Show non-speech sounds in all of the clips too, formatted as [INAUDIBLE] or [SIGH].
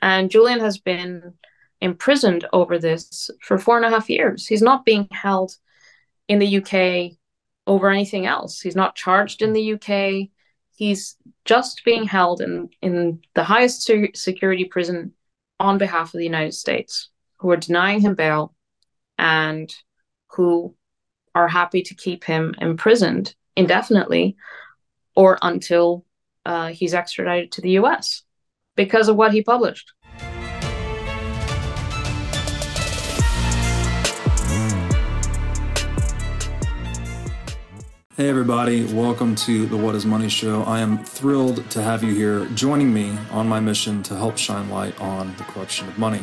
And Julian has been imprisoned over this for four and a half years. He's not being held in the UK over anything else. He's not charged in the UK. He's just being held in, in the highest security prison on behalf of the United States, who are denying him bail and who are happy to keep him imprisoned indefinitely or until uh, he's extradited to the US because of what he published. Hey, everybody, welcome to the What is Money Show. I am thrilled to have you here joining me on my mission to help shine light on the corruption of money.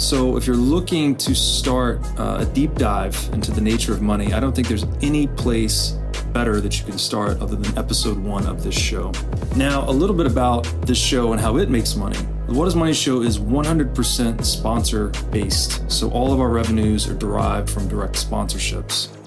So, if you're looking to start uh, a deep dive into the nature of money, I don't think there's any place better that you can start other than episode one of this show. Now, a little bit about this show and how it makes money. The What is Money show is 100% sponsor based. So, all of our revenues are derived from direct sponsorships.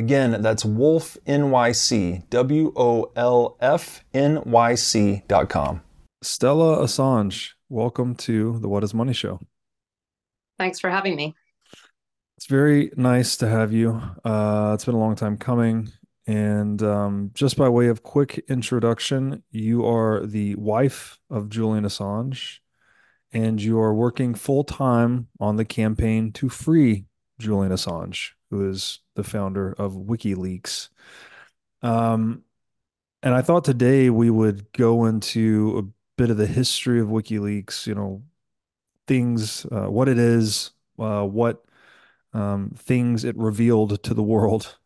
Again, that's Wolf NYC, W O L F N Y C dot com. Stella Assange, welcome to the What is Money Show. Thanks for having me. It's very nice to have you. Uh, it's been a long time coming. And um, just by way of quick introduction, you are the wife of Julian Assange, and you are working full time on the campaign to free Julian Assange who is the founder of WikiLeaks. Um, and I thought today we would go into a bit of the history of WikiLeaks, you know, things, uh, what it is, uh, what um, things it revealed to the world,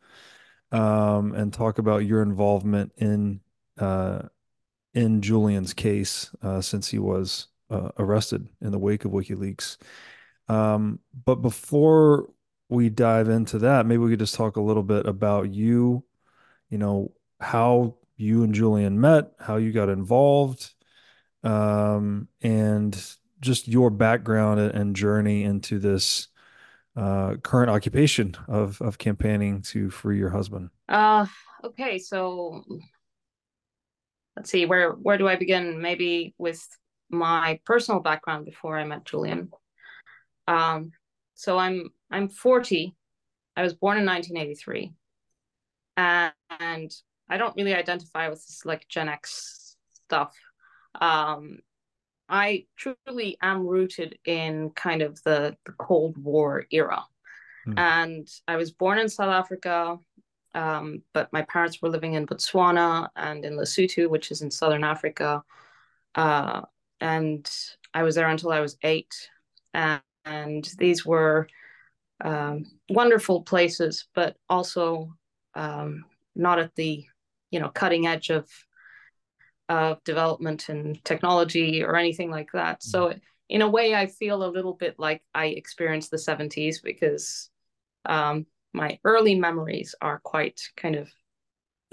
um, and talk about your involvement in uh, in Julian's case uh, since he was uh, arrested in the wake of WikiLeaks. Um, but before we dive into that, maybe we could just talk a little bit about you, you know, how you and Julian met, how you got involved, um, and just your background and journey into this uh, current occupation of of campaigning to free your husband. Uh, okay, so let's see where where do I begin? Maybe with my personal background before I met Julian. Um, so I'm I'm 40. I was born in 1983. And, and I don't really identify with this like Gen X stuff. Um, I truly am rooted in kind of the, the Cold War era. Mm. And I was born in South Africa, um, but my parents were living in Botswana and in Lesotho, which is in Southern Africa. Uh, and I was there until I was eight. And, and these were um, wonderful places, but also um, not at the you know cutting edge of of development and technology or anything like that. Mm-hmm. So in a way, I feel a little bit like I experienced the 70s because um, my early memories are quite kind of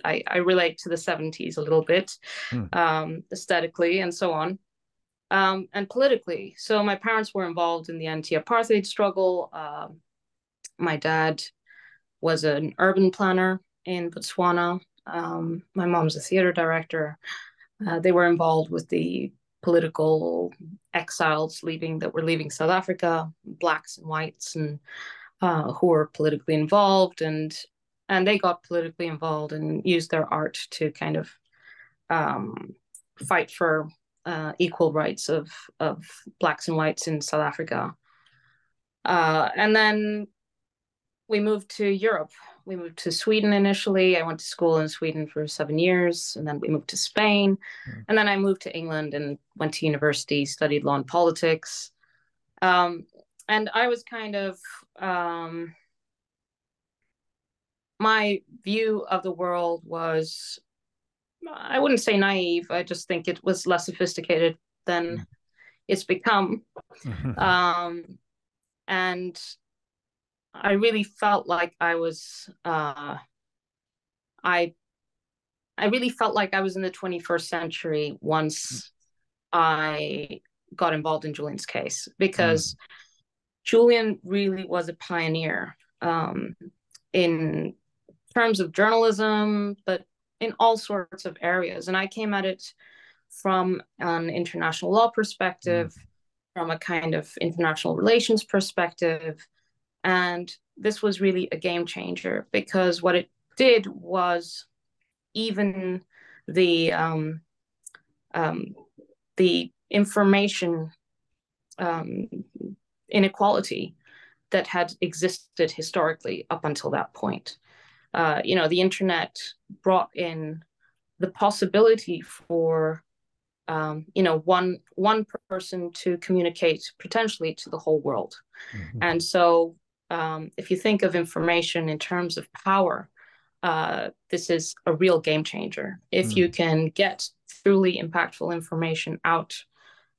I, I relate to the 70s a little bit, mm. um, aesthetically and so on. Um, and politically. So my parents were involved in the anti-apartheid struggle. Uh, my dad was an urban planner in Botswana. Um, my mom's a theater director. Uh, they were involved with the political exiles leaving that were leaving South Africa, blacks and whites, and uh, who were politically involved, and and they got politically involved and used their art to kind of um, fight for uh, equal rights of of blacks and whites in South Africa. Uh, and then we moved to Europe. We moved to Sweden initially. I went to school in Sweden for seven years, and then we moved to Spain. Mm. And then I moved to England and went to university, studied law and politics. Um, and I was kind of um, my view of the world was I wouldn't say naive. I just think it was less sophisticated than mm. it's become. [LAUGHS] um, and I really felt like I was uh, I I really felt like I was in the 21st century once I got involved in Julian's case because mm. Julian really was a pioneer um, in terms of journalism, but in all sorts of areas. And I came at it from an international law perspective, mm. from a kind of international relations perspective, and this was really a game changer because what it did was even the um, um, the information um, inequality that had existed historically up until that point. Uh, you know, the internet brought in the possibility for um, you know one one person to communicate potentially to the whole world, mm-hmm. and so um, if you think of information in terms of power, uh, this is a real game changer. If mm. you can get truly impactful information out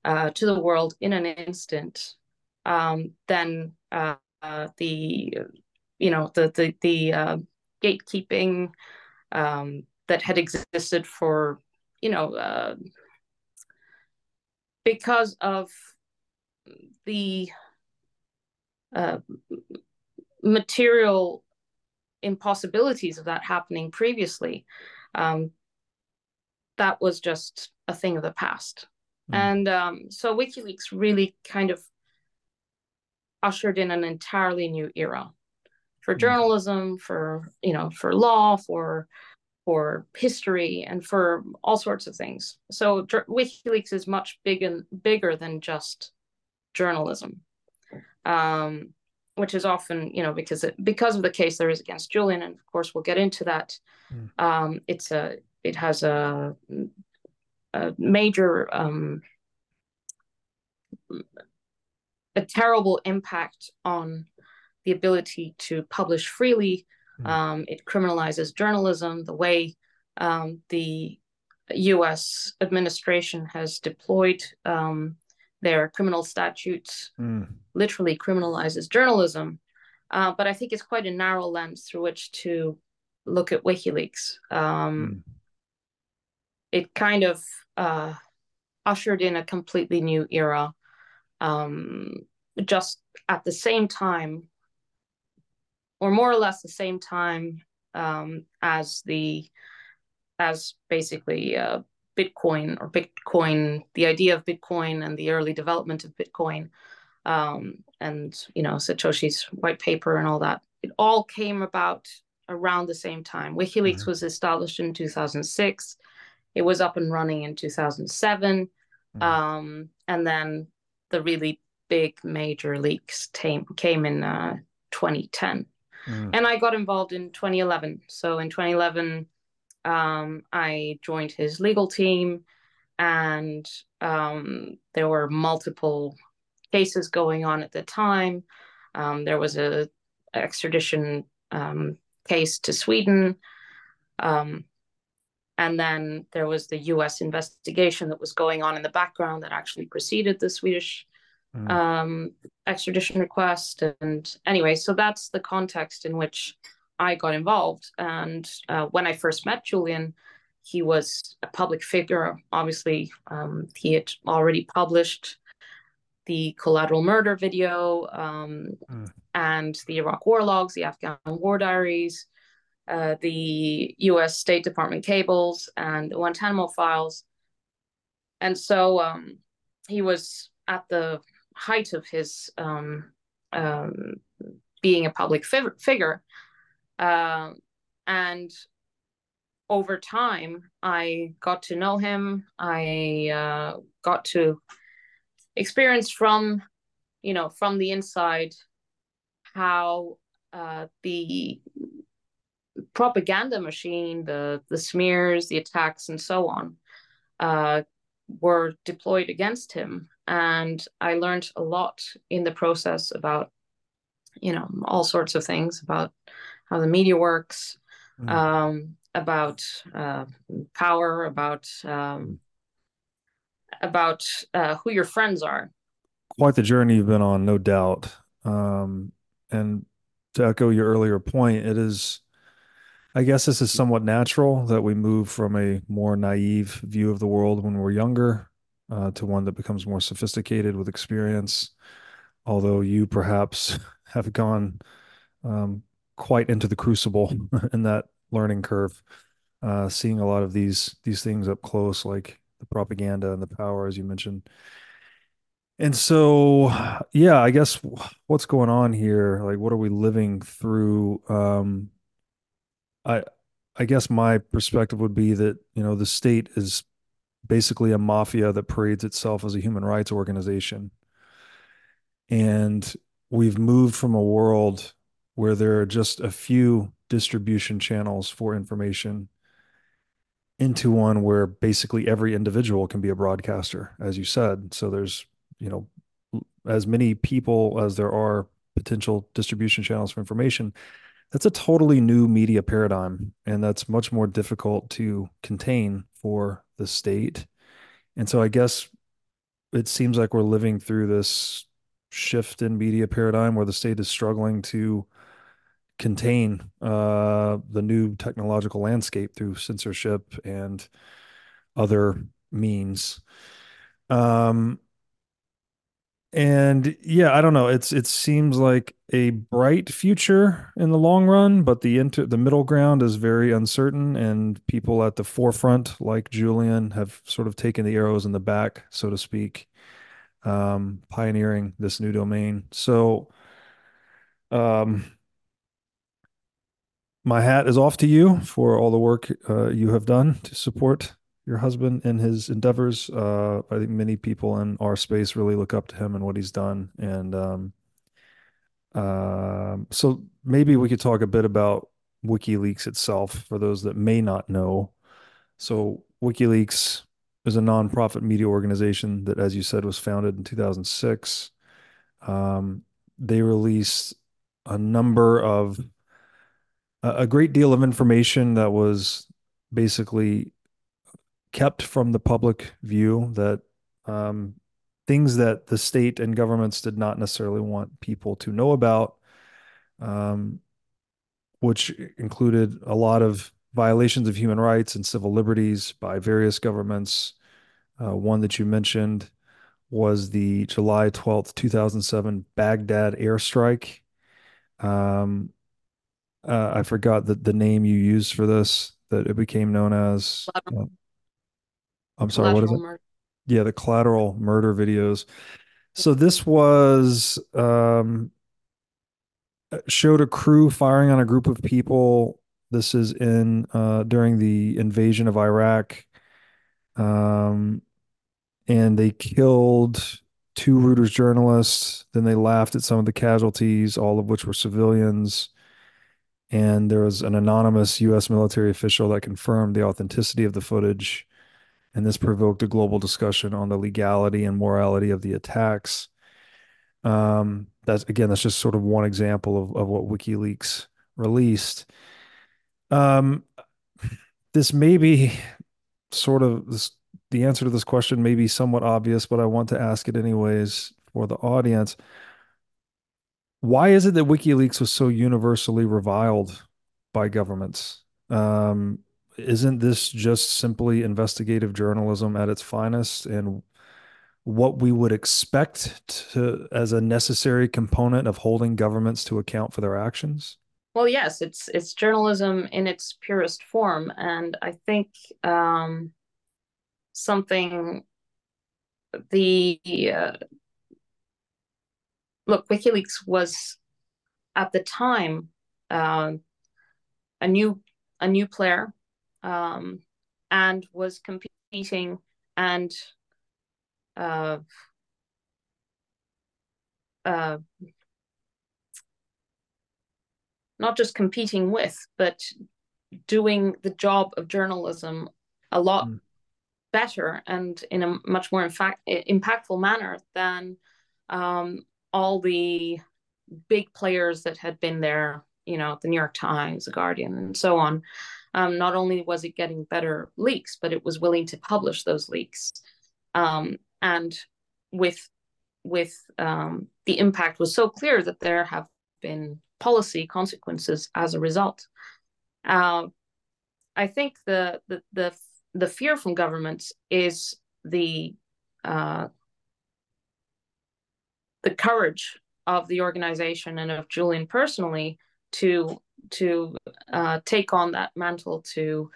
uh, to the world in an instant, um, then uh, the you know the the the uh, gatekeeping um, that had existed for you know uh, because of the uh, material impossibilities of that happening previously, um, that was just a thing of the past. Mm. And um, so WikiLeaks really kind of ushered in an entirely new era for hmm. journalism, for you know, for law, for for history, and for all sorts of things. So WikiLeaks is much big and bigger than just journalism um, which is often, you know, because it, because of the case there is against Julian, and of course we'll get into that. Mm. Um, it's a it has a, a major um, a terrible impact on the ability to publish freely. Mm. Um, it criminalizes journalism. The way um, the U.S. administration has deployed um, their criminal statutes mm. literally criminalizes journalism. Uh, but I think it's quite a narrow lens through which to look at WikiLeaks. Um, mm. It kind of uh, ushered in a completely new era. Um, just at the same time, or more or less the same time um, as the as basically uh, Bitcoin or Bitcoin, the idea of Bitcoin and the early development of Bitcoin, um, and you know Satoshi's white paper and all that. It all came about around the same time. WikiLeaks mm-hmm. was established in 2006. It was up and running in 2007, mm-hmm. um, and then the really big major leaks came came in uh, 2010. Mm-hmm. And I got involved in 2011. So in 2011, um, I joined his legal team, and um, there were multiple cases going on at the time. Um, there was a extradition um, case to Sweden, um, and then there was the U.S. investigation that was going on in the background that actually preceded the Swedish mm. extradition request. And anyway, so that's the context in which I got involved. And uh, when I first met Julian, he was a public figure. Obviously, um, he had already published the collateral murder video um, mm. and the Iraq war logs, the Afghan war diaries, uh, the US State Department cables, and the Guantanamo files. And so um, he was at the height of his um, um being a public fi- figure. Uh, and over time, I got to know him. I uh, got to experience from, you know, from the inside how uh, the propaganda machine, the the smears, the attacks, and so on, uh, were deployed against him. And I learned a lot in the process about, you know, all sorts of things about how the media works, mm. um, about uh, power, about um, about uh, who your friends are. Quite the journey you've been on, no doubt. Um, and to echo your earlier point, it is, I guess, this is somewhat natural that we move from a more naive view of the world when we're younger uh, to one that becomes more sophisticated with experience. Although you perhaps [LAUGHS] have gone um, quite into the crucible [LAUGHS] in that learning curve, uh, seeing a lot of these these things up close, like the propaganda and the power, as you mentioned. And so, yeah, I guess what's going on here? Like, what are we living through? Um, I, I guess my perspective would be that you know the state is basically a mafia that parades itself as a human rights organization, and we've moved from a world where there are just a few distribution channels for information into one where basically every individual can be a broadcaster, as you said. So there's, you know, as many people as there are potential distribution channels for information. That's a totally new media paradigm, and that's much more difficult to contain for the state. And so I guess it seems like we're living through this shift in media paradigm where the state is struggling to contain uh, the new technological landscape through censorship and other means. Um, and yeah, I don't know. It's it seems like a bright future in the long run, but the inter the middle ground is very uncertain, and people at the forefront, like Julian, have sort of taken the arrows in the back, so to speak, um, pioneering this new domain. So, um, my hat is off to you for all the work uh, you have done to support your husband in his endeavors. Uh, I think many people in our space really look up to him and what he's done. And um, uh, so maybe we could talk a bit about WikiLeaks itself for those that may not know. So WikiLeaks is a nonprofit media organization that, as you said, was founded in 2006. Um, they released a number of a great deal of information that was basically kept from the public view that um, things that the state and governments did not necessarily want people to know about, um, which included a lot of violations of human rights and civil liberties by various governments. Uh, one that you mentioned was the July 12th, 2007 Baghdad airstrike. Um, uh, I forgot the, the name you used for this that it became known as. Uh, I'm sorry, what is it? Murder. Yeah, the collateral murder videos. So this was um, uh, showed a crew firing on a group of people. This is in uh, during the invasion of Iraq, um, and they killed two Reuters journalists. Then they laughed at some of the casualties, all of which were civilians and there was an anonymous U.S. military official that confirmed the authenticity of the footage, and this provoked a global discussion on the legality and morality of the attacks. Um, that's again, that's just sort of one example of of what WikiLeaks released. Um, this may be sort of this, the answer to this question may be somewhat obvious, but I want to ask it anyways for the audience why is it that WikiLeaks was so universally reviled by governments. Um, isn't this just simply investigative journalism at its finest and what we would expect to as a necessary component of holding governments to account for their actions? Well, yes, it's it's journalism in its purest form, and I think um, something the uh, look WikiLeaks was at the time uh, a new a new player um, and was competing and uh, uh, not just competing with, but doing the job of journalism a lot mm. better and in a much more in fact, impactful manner than um, all the big players that had been there, you know, the New York Times, the Guardian, and so on. Um, not only was it getting better leaks, but it was willing to publish those leaks. Um, and with with um, the impact was so clear that there have been policy consequences as a result. Uh, I think the, the the the fear from governments is the uh, the courage of the organization and of Julian personally to to uh, take on that mantle to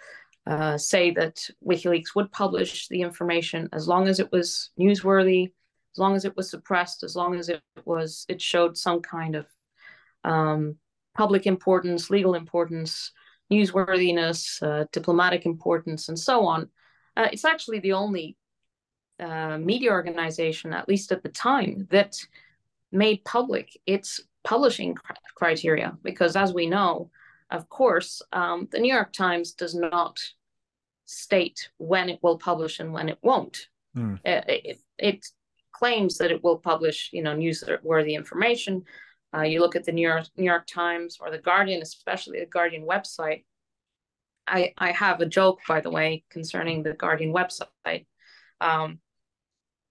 uh, say that WikiLeaks would publish the information as long as it was newsworthy, as long as it was suppressed, as long as it was it showed some kind of um, public importance, legal importance, newsworthiness, uh, diplomatic importance, and so on. Uh, it's actually the only uh, media organization, at least at the time, that made public its publishing criteria. Because as we know, of course, um, the New York Times does not state when it will publish and when it won't. Mm. It, it, it, claims that it will publish, you know, newsworthy information. Uh, you look at the New York New York Times or the Guardian, especially the Guardian website. I I have a joke, by the way, concerning the Guardian website, um,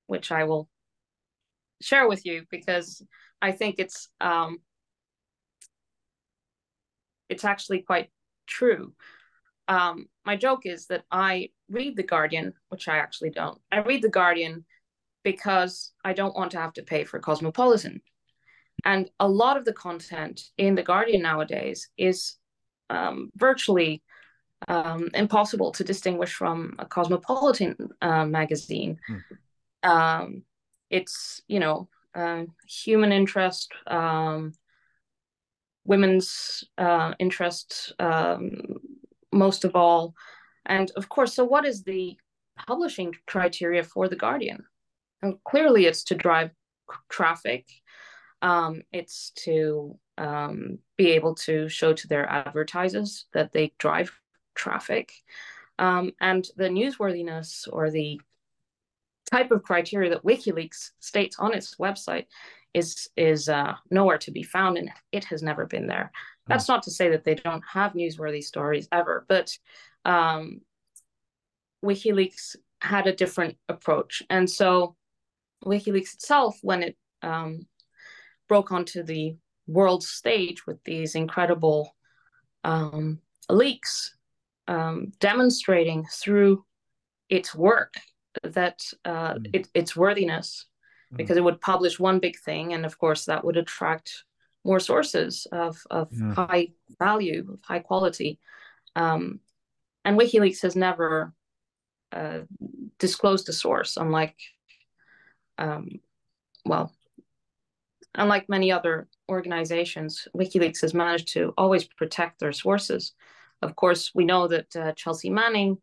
which I will share with you because I think it's um, it's actually quite true. Um, my joke is that I read The Guardian, which I actually don't. I read The Guardian because I don't want to have to pay for Cosmopolitan. And a lot of the content in The Guardian nowadays is um, virtually um, impossible to distinguish from a Cosmopolitan uh, magazine. Mm. It's, you know, uh, human interest, um, women's uh, interests um, most of all. And of course, so what is the publishing criteria for The Guardian? And clearly, it's to drive traffic, um, it's to um, be able to show to their advertisers that they drive traffic. Um, and the newsworthiness or the type of criteria that WikiLeaks states on its website is is uh, nowhere to be found, and it has never been there. Hmm. That's not to say that they don't have newsworthy stories ever, but um, WikiLeaks had a different approach, and so WikiLeaks itself, when it um, broke onto the world stage with these incredible um, leaks, um, demonstrating through its work that uh, mm. it, its worthiness Mm. because it would publish one big thing and of course that would attract more sources of, of yeah. high value of high quality um, and wikileaks has never uh, disclosed a source unlike um, well unlike many other organizations wikileaks has managed to always protect their sources of course we know that uh, chelsea manning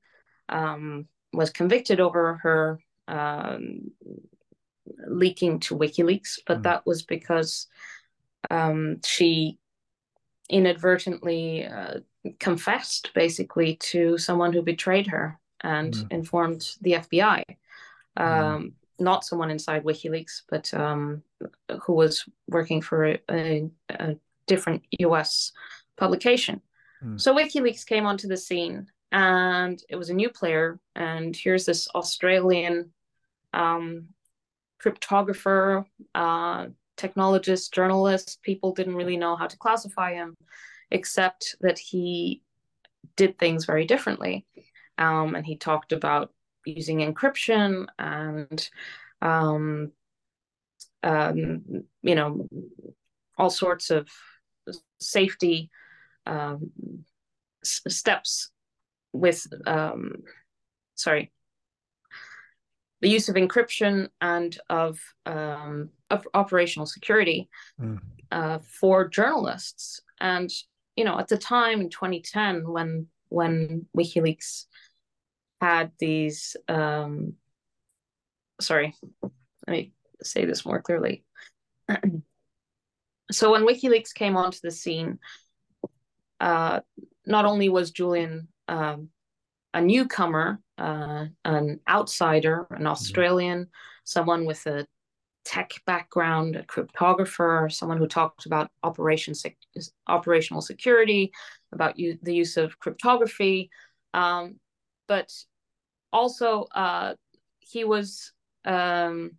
um, was convicted over her um, leaking to WikiLeaks, but mm. that was because um, she inadvertently uh, confessed basically to someone who betrayed her and mm. informed the FBI. Hmm. Um, mm. Not someone inside WikiLeaks, but um, who was working for a, a, a different US publication. Hmm. So WikiLeaks came onto the scene and it was a new player. And here's this Australian um, cryptographer, uh, technologist, journalist. People didn't really know how to classify him. except that he did things very differently. Um, and he talked about using encryption and, um, um, you know, all sorts of safety um, steps with, um, sorry, the use of encryption and of, um, of operational security mm. uh, for journalists. And you know, at the time in 2010 when when WikiLeaks had these um, sorry, let me say this more clearly. [CLEARS THROAT] so when WikiLeaks came onto the scene, uh, not only was Julian um, a newcomer, uh, an outsider, an mm-hmm. Australian, someone with a tech background, a cryptographer, someone who talked about operation sec- operational security, about u- the use of cryptography, um, but also uh, he was um,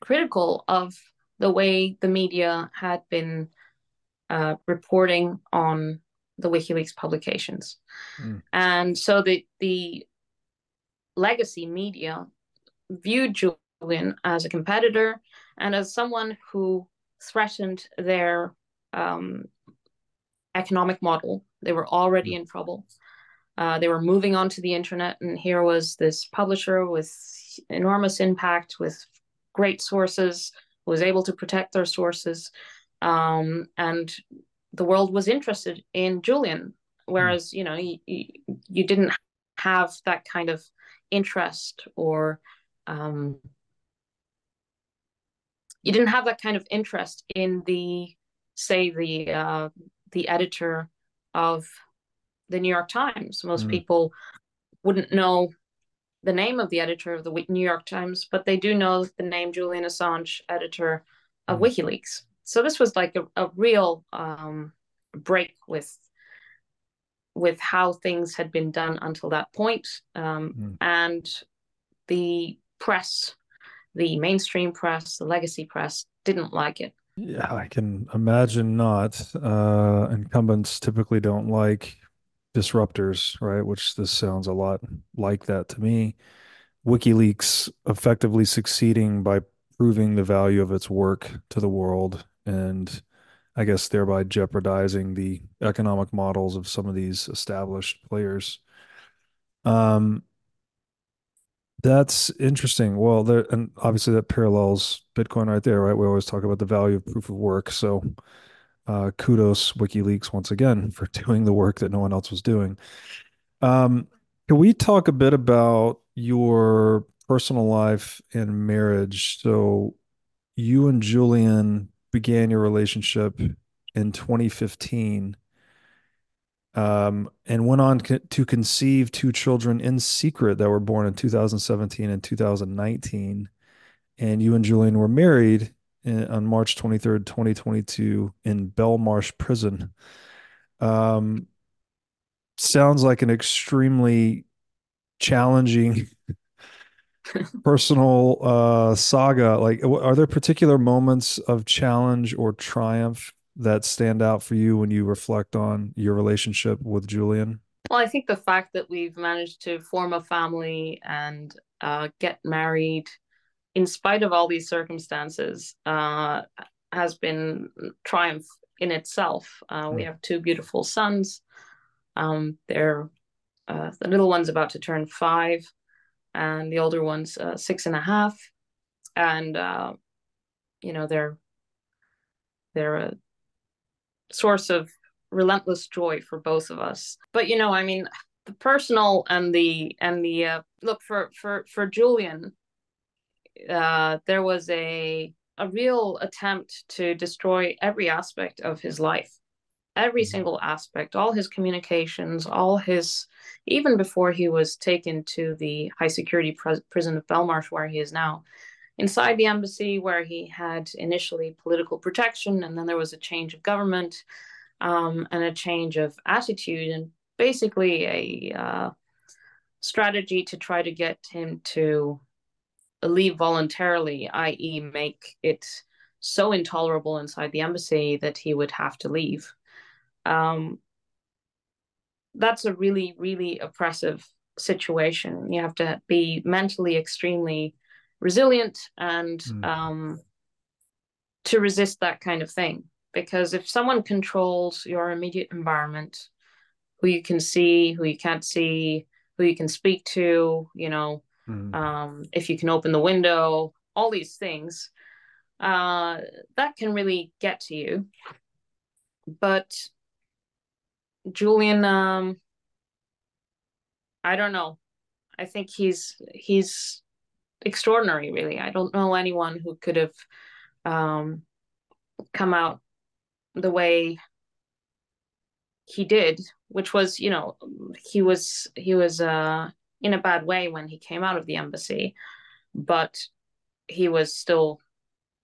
critical of the way the media had been uh, reporting on the WikiLeaks publications, mm. and so the the legacy media viewed Julian as a competitor and as someone who threatened their um, economic model. They were already in trouble. Uh, they were moving on to the internet, and here was this publisher with enormous impact, with great sources, who was able to protect their sources, um, and the world was interested in Julian. Whereas, you know, you, you didn't have that kind of interest or um, you didn't have that kind of interest in the say the uh, the editor of the New York Times. Most mm. people wouldn't know the name of the editor of the New York Times, but they do know the name Julian Assange, editor of mm. WikiLeaks. So this was like a, a real um, break with with how things had been done until that point. Um, mm. and the press the mainstream press, the legacy press didn't like it. Yeah, I can imagine not. Uh, incumbents typically don't like disruptors, right? Which this sounds a lot like that to me. WikiLeaks effectively succeeding by proving the value of its work to the world and I guess thereby jeopardizing the economic models of some of these established players. Um, that's interesting. Well, there and obviously that parallels Bitcoin right there, right? We always talk about the value of proof of work. So, uh, kudos WikiLeaks once again [LAUGHS] for doing the work that no one else was doing. Um, can we talk a bit about your personal life and marriage? So, you and Julian began your relationship in 2015 um, and went on to conceive two children in secret that were born in 2017 and 2019. And you and Julian were married in, on March 23rd, 2022, in Belmarsh Prison. Um, sounds like an extremely challenging personal uh, saga. Like, are there particular moments of challenge or triumph that stand out for you when you reflect on your relationship with Julian? Well, I think the fact that we've managed to form a family and uh, get married in spite of all these circumstances uh, has been triumph in itself. Uh. We hmm. have two beautiful sons. Um, they're uh, the little one's about to turn five, and the older one's uh, six and a half. And uh, you know they're they're a source of relentless joy for both of us. But you know, I mean, the personal and the and the uh, look for for for Julian, uh, there was a a real attempt to destroy every aspect of his life, every single aspect, all his communications, all his even before he was taken to the high security pr- prison of Belmarsh, where he is now inside the embassy where he had initially political protection and then there was a change of government um, and a change of attitude and basically a uh, strategy to try to get him to leave voluntarily i.e make it so intolerable inside the embassy that he would have to leave um, that's a really, really oppressive situation. You have to be mentally extremely resilient and mm. um, to resist that kind of thing. Because if someone controls your immediate environment, who you can see, who you can't see, who you can speak to, you know, mm. um, if you can open the window, all these things, uh, that can really get to you. But Julian, um, I don't know. I think he's he's extraordinary, really. I don't know anyone who could have um, come out the way he did, which was, you know, he was he was uh, in a bad way when he came out of the embassy, but he was still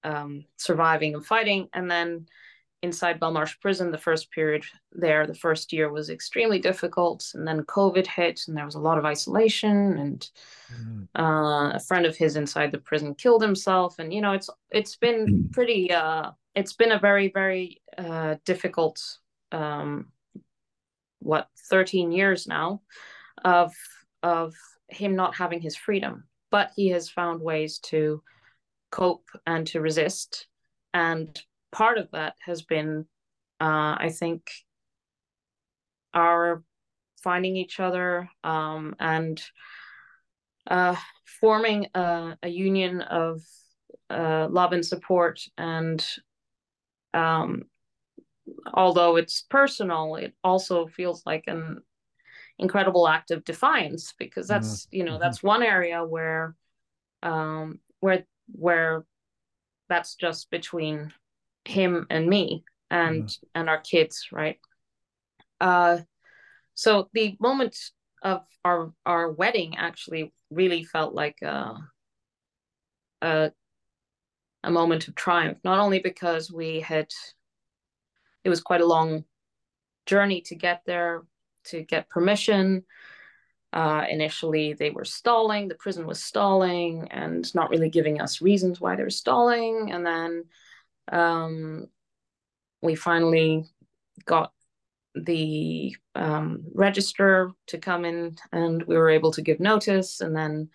um, surviving and fighting. And then inside Belmarsh prison, the first period there, the first year was extremely difficult. And then COVID hit, and there was a lot of isolation. And mm. uh, a friend of his inside the prison killed himself. And you know, it's it's been mm. pretty. Uh, it's been a very very uh, difficult. Um, what 13 years now of of him not having his freedom but he has found ways to cope and to resist and part of that has been, uh, I think, our finding each other um, and uh, forming a, a, union of uh, love and support. And um, although it's personal, it also feels like an incredible act of defiance because that's mm-hmm. you know mm-hmm. that's one area where um, where where that's just between him and me and mm. and our kids right uh so the moment of our our wedding actually really felt like a a, a moment of triumph not only because we had it was quite a long journey to get there to get permission uh, initially, they were stalling. The prison was stalling and not really giving us reasons why they were stalling. And then um, we finally got the um, register to come in and we were able to give notice and then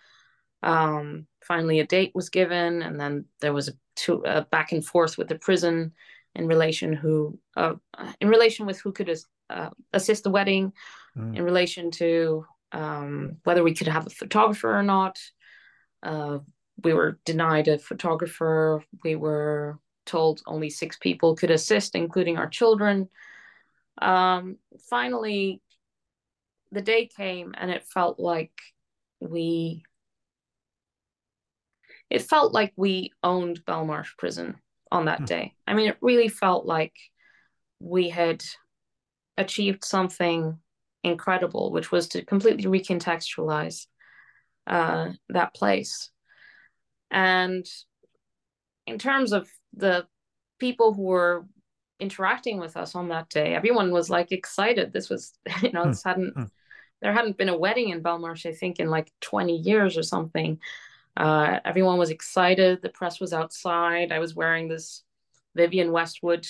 um, finally a date was given and then there was a, two, a back and forth with the prison in relation who uh, in relation with who could uh, assist the wedding mm. in relation to um, whether we could have a photographer or not uh, we were denied a photographer we were told only six people could assist, including our children. Um, finally, the day came and it felt like we it felt like we owned Belmarsh prison on that mm. day. I mean, it really felt like we had achieved something incredible, which was to completely recontextualize uh, that place. And in terms of the people who were interacting with us on that day, everyone was like excited. This was, [LAUGHS] you know, this hadn't, mm. there hadn't been a wedding in Belmarsh, I think, in like 20 years or something. Uh, everyone was excited. The press was outside. I was wearing this Vivienne Westwood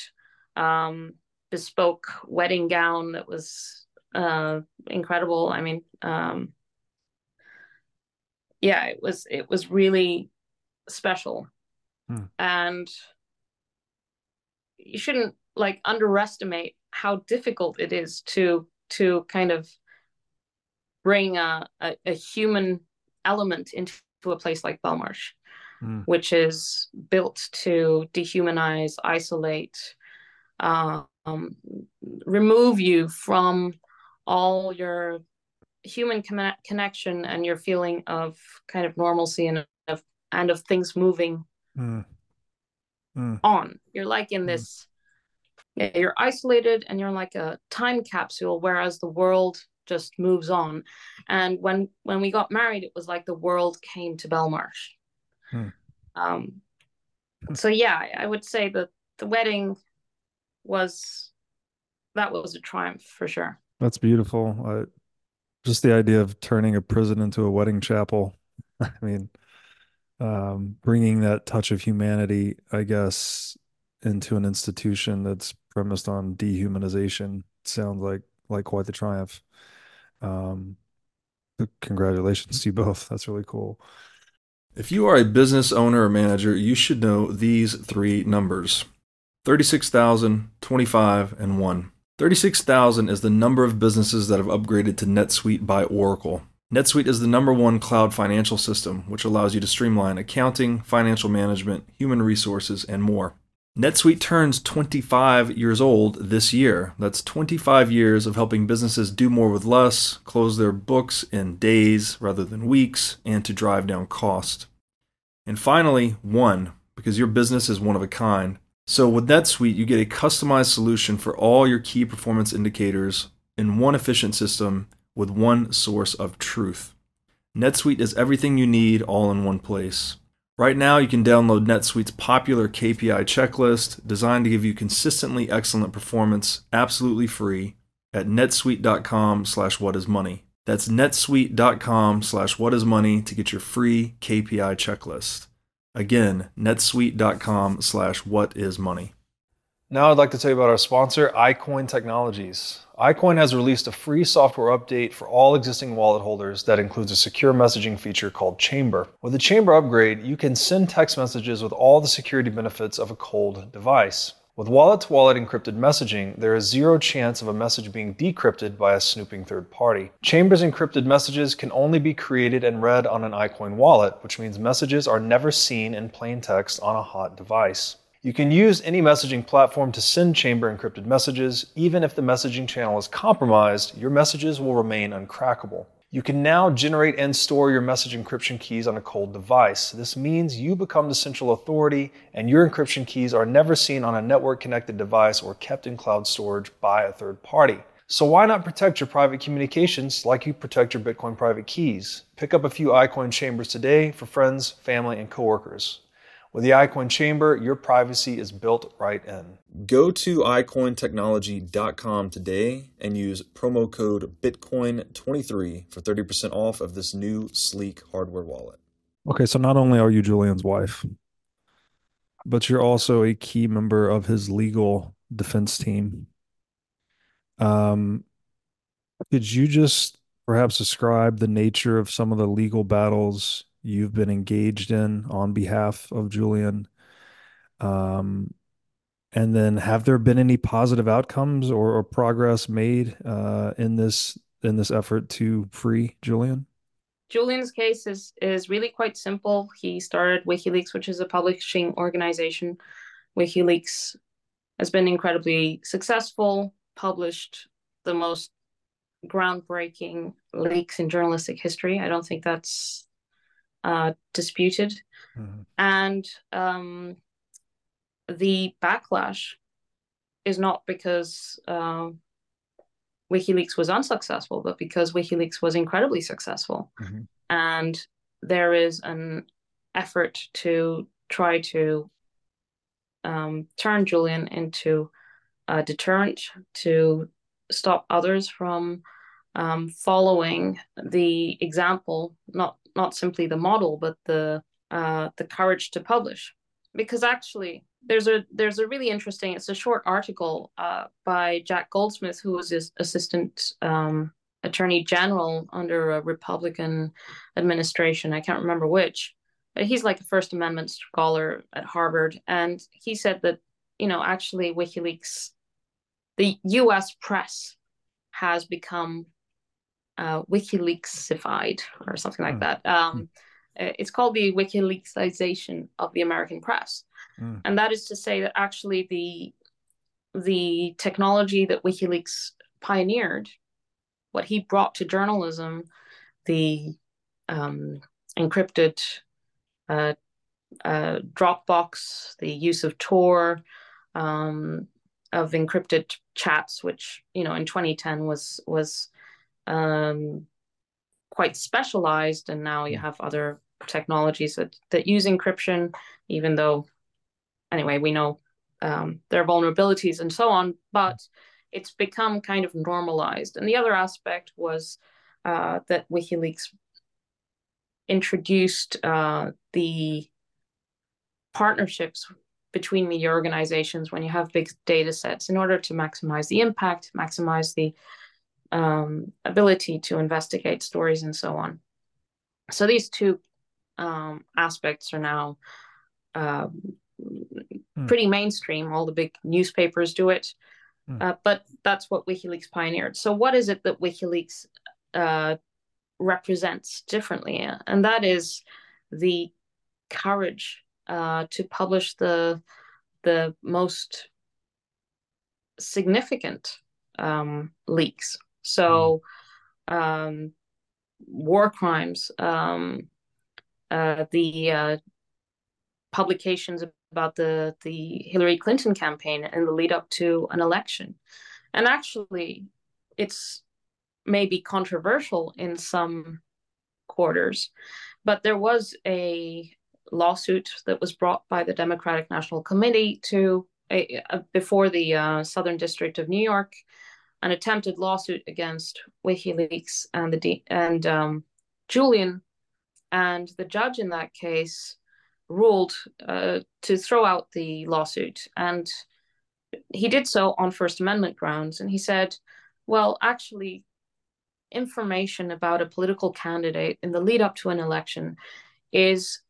um, bespoke wedding gown that was uh, incredible. I mean, um, yeah, it was it was really special Hmm. And you shouldn't like underestimate how difficult it is to to kind of bring a, a, a human element into a place like Belmarsh, mm. which is built to dehumanize, isolate, um, remove you from all your human con- connection and your feeling of kind of normalcy and of and of things moving mm. Mm. on. You're like in mm. this, yeah, you're isolated and you're like a time capsule, whereas the world just moves on. And when when we got married, it was like the world came to Belmarsh. Mm. Um, so yeah, I would say that the wedding was that was a triumph for sure. That's beautiful. Uh, just the idea of turning a prison into a wedding chapel. [LAUGHS] I mean, um, bringing that touch of humanity, I guess, into an institution that's premised on dehumanization sounds like like quite the triumph. Um, congratulations to you both. That's really cool. If you are a business owner or manager, you should know these three numbers 36,000, 25, and 1. 36,000 is the number of businesses that have upgraded to NetSuite by Oracle. NetSuite is the number one cloud financial system, which allows you to streamline accounting, financial management, human resources, and more. NetSuite turns 25 years old this year. That's 25 years of helping businesses do more with less, close their books in days rather than weeks, and to drive down cost. And finally, one, because your business is one of a kind. So with NetSuite, you get a customized solution for all your key performance indicators in one efficient system with one source of truth. NetSuite is everything you need all in one place. Right now, you can download NetSuite's popular KPI checklist designed to give you consistently excellent performance absolutely free at netsuite.com slash whatismoney. That's netsuite.com slash whatismoney to get your free KPI checklist. Again, netsuite.com slash whatismoney. Now I'd like to tell you about our sponsor, iCoin Technologies iCoin has released a free software update for all existing wallet holders that includes a secure messaging feature called Chamber. With the Chamber upgrade, you can send text messages with all the security benefits of a cold device. With wallet to wallet encrypted messaging, there is zero chance of a message being decrypted by a snooping third party. Chamber's encrypted messages can only be created and read on an iCoin wallet, which means messages are never seen in plain text on a hot device. You can use any messaging platform to send chamber encrypted messages. Even if the messaging channel is compromised, your messages will remain uncrackable. You can now generate and store your message encryption keys on a cold device. This means you become the central authority and your encryption keys are never seen on a network connected device or kept in cloud storage by a third party. So why not protect your private communications like you protect your Bitcoin private keys? Pick up a few iCoin chambers today for friends, family, and coworkers. With the iCoin Chamber, your privacy is built right in. Go to iCoinTechnology.com today and use promo code Bitcoin23 for 30% off of this new sleek hardware wallet. Okay, so not only are you Julian's wife, but you're also a key member of his legal defense team. Um, could you just perhaps describe the nature of some of the legal battles you've been engaged in on behalf of Julian? Um, and then have there been any positive outcomes or, or progress made uh, in this in this effort to free Julian? Julian's case is is really quite simple. He started WikiLeaks, which is a publishing organization. WikiLeaks has been incredibly successful, published the most groundbreaking leaks in journalistic history. I don't think that's uh, disputed. Mm-hmm. And um, the backlash is not because uh, WikiLeaks was unsuccessful, but because WikiLeaks was incredibly successful. Mm-hmm. And there is an effort to try to um, turn Julian into a deterrent to stop others from um, following the example, not not simply the model, but the uh, the courage to publish. Because actually, there's a there's a really interesting. It's a short article uh, by Jack Goldsmith, who was his assistant um, attorney general under a Republican administration. I can't remember which. But he's like a First Amendment scholar at Harvard, and he said that you know actually WikiLeaks, the U.S. press has become uh, WikiLeaksified or something like mm. that. Um, mm. It's called the WikiLeaksization of the American press, mm. and that is to say that actually the the technology that WikiLeaks pioneered, what he brought to journalism, the um, encrypted uh, uh, Dropbox, the use of Tor, um, of encrypted chats, which you know in 2010 was was um, quite specialized, and now you mm. have other technologies that that use encryption, even though anyway we know um, there are vulnerabilities and so on, but it's become kind of normalized. And the other aspect was uh, that WikiLeaks introduced uh, the partnerships between media organizations when you have big data sets in order to maximize the impact, maximize the um, ability to investigate stories, and so on. So these two um, aspects are now mm. pretty mainstream. All the big newspapers do it, mm. uh, but that's what WikiLeaks pioneered. So, what is it that WikiLeaks uh, represents differently? And that is the courage uh, to publish the the most significant um, leaks. So, mm. um, war crimes, um, uh, the uh, publications about the the Hillary Clinton campaign and the lead up to an election, and actually, it's maybe controversial in some quarters, but there was a lawsuit that was brought by the Democratic National Committee to a, a, before the uh, Southern District of New York, an attempted lawsuit against WikiLeaks and the and um, Julian, and the judge in that case ruled uh, to throw out the lawsuit, and he did so on First Amendment grounds, and he said, "Well, actually." Information about a political candidate in the lead up to an election is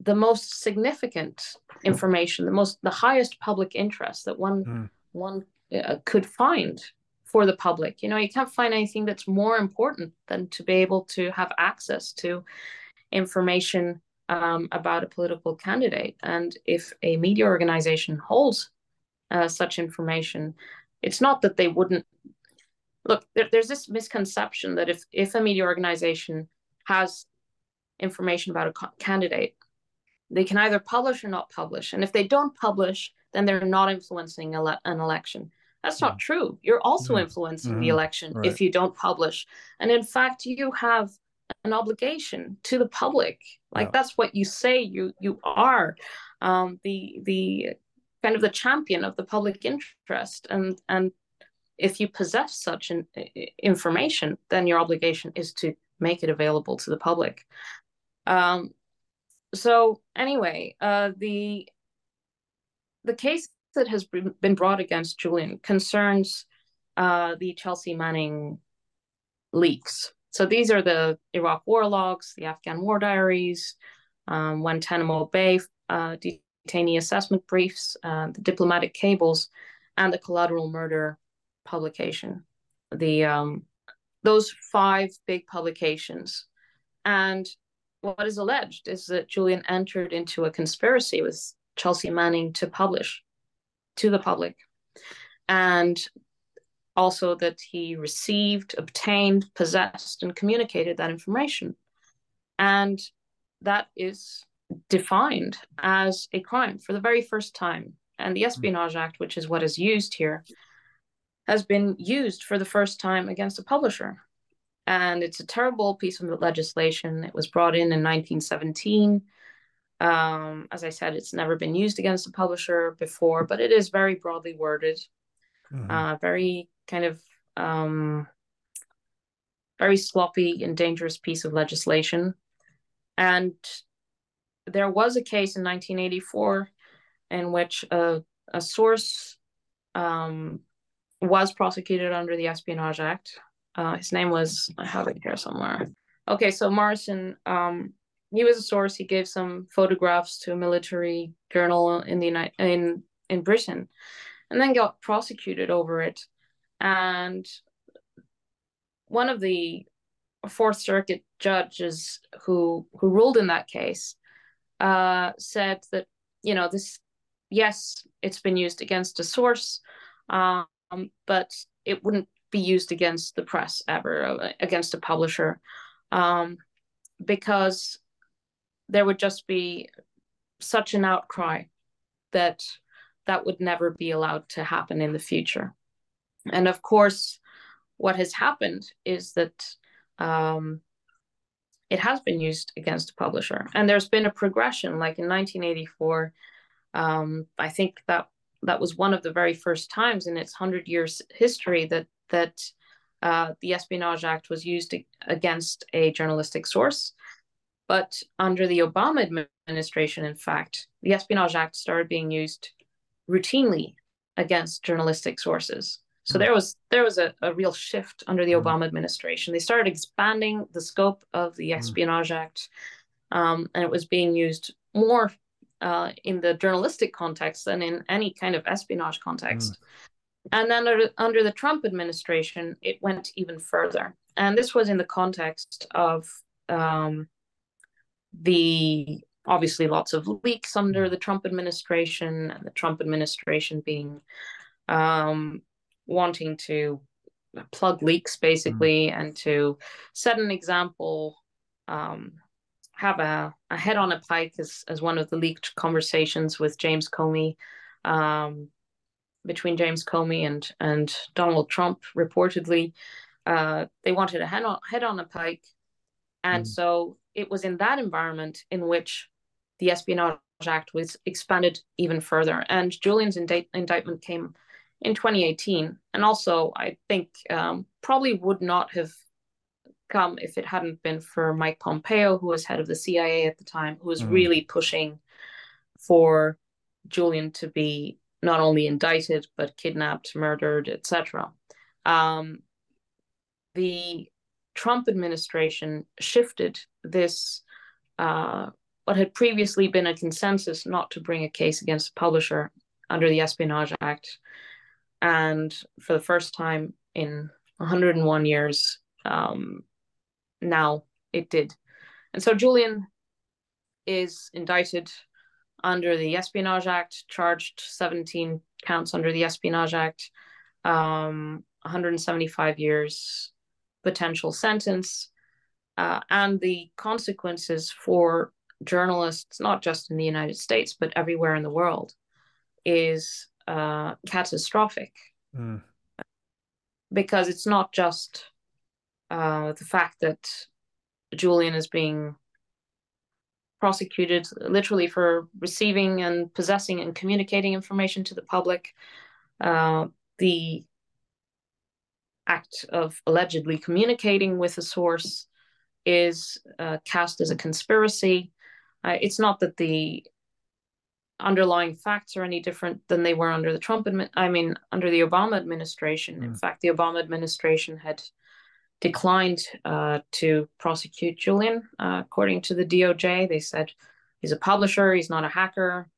the most significant information, the most the highest public interest that one mm. one uh, could find for the public. You know, you can't find anything that's more important than to be able to have access to information um, about a political candidate. And if a media organization holds uh, such information, it's not that they wouldn't look. There, there's this misconception that if if a media organization has information about a co- candidate they can either publish or not publish. And if they don't publish, then they're not influencing ele- an election. That's not mm. true. You're also mm-hmm. influencing mm-hmm. the election right. if you don't publish. And in fact, you have an obligation to the public. Like yeah. that's what you say you you are. Um, the the kind of the champion of the public interest and and if you possess such an information then your obligation is to make it available to the public um, so anyway, uh, the the case that has been brought against Julian concerns uh, the Chelsea Manning leaks. So these are the Iraq war logs, the Afghan war diaries, um, Guantanamo Bay uh, detainee assessment briefs, uh, the diplomatic cables, and the collateral murder publication. The um, those five big publications, and what is alleged is that Julian entered into a conspiracy with Chelsea Manning to publish to the public. And also that he received, obtained, possessed, and communicated that information. And that is defined as a crime for the very first time. And the Espionage hmm. Act, which is what is used here, has been used for the first time against a publisher and it's a terrible piece of legislation. It was brought in in 1917. Um, as I said, it's never been used against a publisher before, but it is very broadly worded, mm-hmm. uh, very kind of um, very sloppy and dangerous piece of legislation. And there was a case in 1984 in which a, a source um, was prosecuted under the Espionage Act uh, his name was I have it here somewhere. Okay, so Morison, um, he was a source. He gave some photographs to a military journal in the United in in Britain, and then got prosecuted over it. And one of the Fourth Circuit judges who who ruled in that case uh, said that you know this yes it's been used against a source, um, but it wouldn't be used against the press ever, uh, against a publisher, um, because there would just be such an outcry that that would never be allowed to happen in the future. And of course, what has happened is that um, it has been used against a publisher, and there's been a progression. Like in 1984, um, I think that that was one of the very first times in its hundred years history that that uh, the Espionage Act was used against a journalistic source. But under the Obama administration, in fact, the Espionage Act started being used routinely against journalistic sources. So mm. there was there was a, a real shift under the mm. Obama administration. They started expanding the scope of the hmm. Espionage. Act, um, and it was being used more uh, in the journalistic context than in any kind of espionage context. And then under, under the Trump administration, it went even further. And this was in the context of um, the obviously lots of leaks under the Trump administration, and the Trump administration being um, wanting to plug leaks basically mm. and to set an example um, have a, a head on a pike as, as one of the leaked conversations with James Comey, um, between James Comey and, and Donald Trump, reportedly. Uh, they wanted a head on, head on a pike. And mm. so it was in that environment in which the Espionage Act was expanded even further. And Julian's indict- indictment came in 2018. And also, I think um, probably would not have come if it hadn't been for Mike Pompeo, who was head of the CIA at the time, who was mm. really pushing for Julian to be not only indicted but kidnapped, murdered, etc. Um, the Trump administration shifted this, uh, what had previously been a consensus not to bring a case against a publisher under the Espionage Act, and for the first time in 101 years, um, now it did. And so Julian is indicted under the Espionage Act, charged 17 counts under the Espionage Act, um, 175 years potential sentence, uh, and the consequences for journalists, not just in the United States, but everywhere in the world, is uh, catastrophic. Mm. Because it's not just uh, the fact that Julian is being prosecuted literally for receiving and possessing and communicating information to the public. Uh, the act of allegedly communicating with a source is uh, cast as a conspiracy. Uh, it's not that the underlying facts are any different than they were under the Trump, admi- I mean, under the Obama administration. Mm. In fact, the Obama administration had declined uh, to prosecute Julian. Uh, according to the DOJ, they said he's a publisher, he's not a hacker.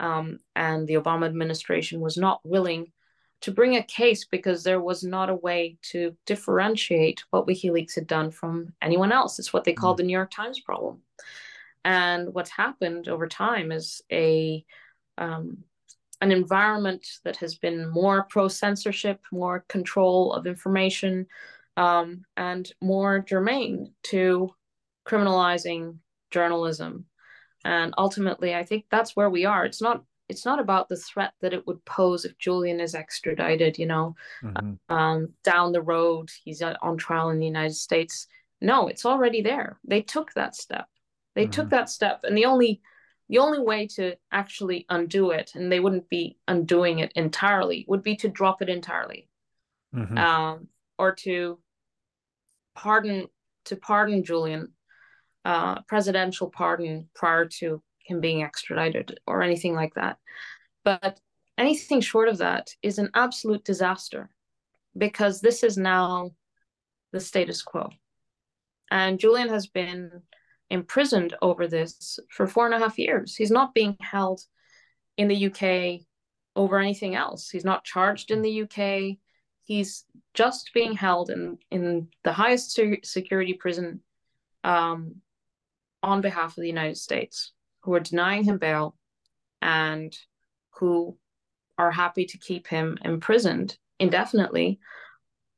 Um, and the Obama administration was not willing to bring a case because there was not a way to differentiate what WikiLeaks had done from anyone else. It's what they call mm. the New York Times problem. And what's happened over time is a um, an environment that has been more pro censorship, more control of information, um, and more germane to criminalizing journalism. And ultimately, I think that's where we are. It's not it's not about the threat that it would pose if Julian is extradited, you know, mm-hmm. um, down the road, he's on trial in the United States. No, it's already there. They took that step. They mm-hmm. took that step, and the only the only way to actually undo it, and they wouldn't be undoing it entirely, would be to drop it entirely, mm-hmm. um, or to pardon to pardon Julian, uh, presidential pardon prior to him being extradited or anything like that. But anything short of that is an absolute disaster because this is now the status quo. And Julian has been imprisoned over this for four and a half years. He's not being held in the UK over anything else. He's not charged in the UK. He's just being held in, in the highest security prison um, on behalf of the United States, who are denying him bail and who are happy to keep him imprisoned indefinitely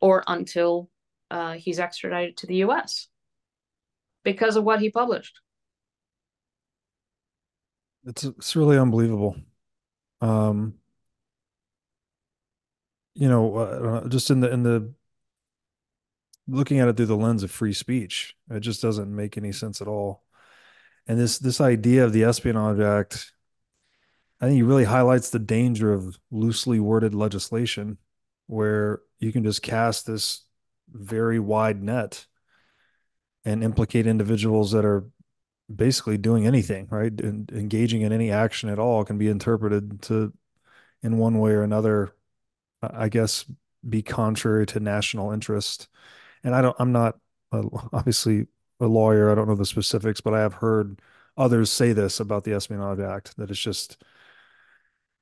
or until uh, he's extradited to the US because of what he published. It's it's really unbelievable. Um, you know, uh, just in the in the looking at it through the lens of free speech, it just doesn't make any sense at all. And this this idea of the Espionage Act, I think, it really highlights the danger of loosely worded legislation, where you can just cast this very wide net and implicate individuals that are basically doing anything, right? And engaging in any action at all can be interpreted to, in one way or another, I guess, be contrary to national interest. And I don't, I'm not uh, obviously a lawyer. I don't know the specifics, but I have heard others say this about the Espionage Act that it's just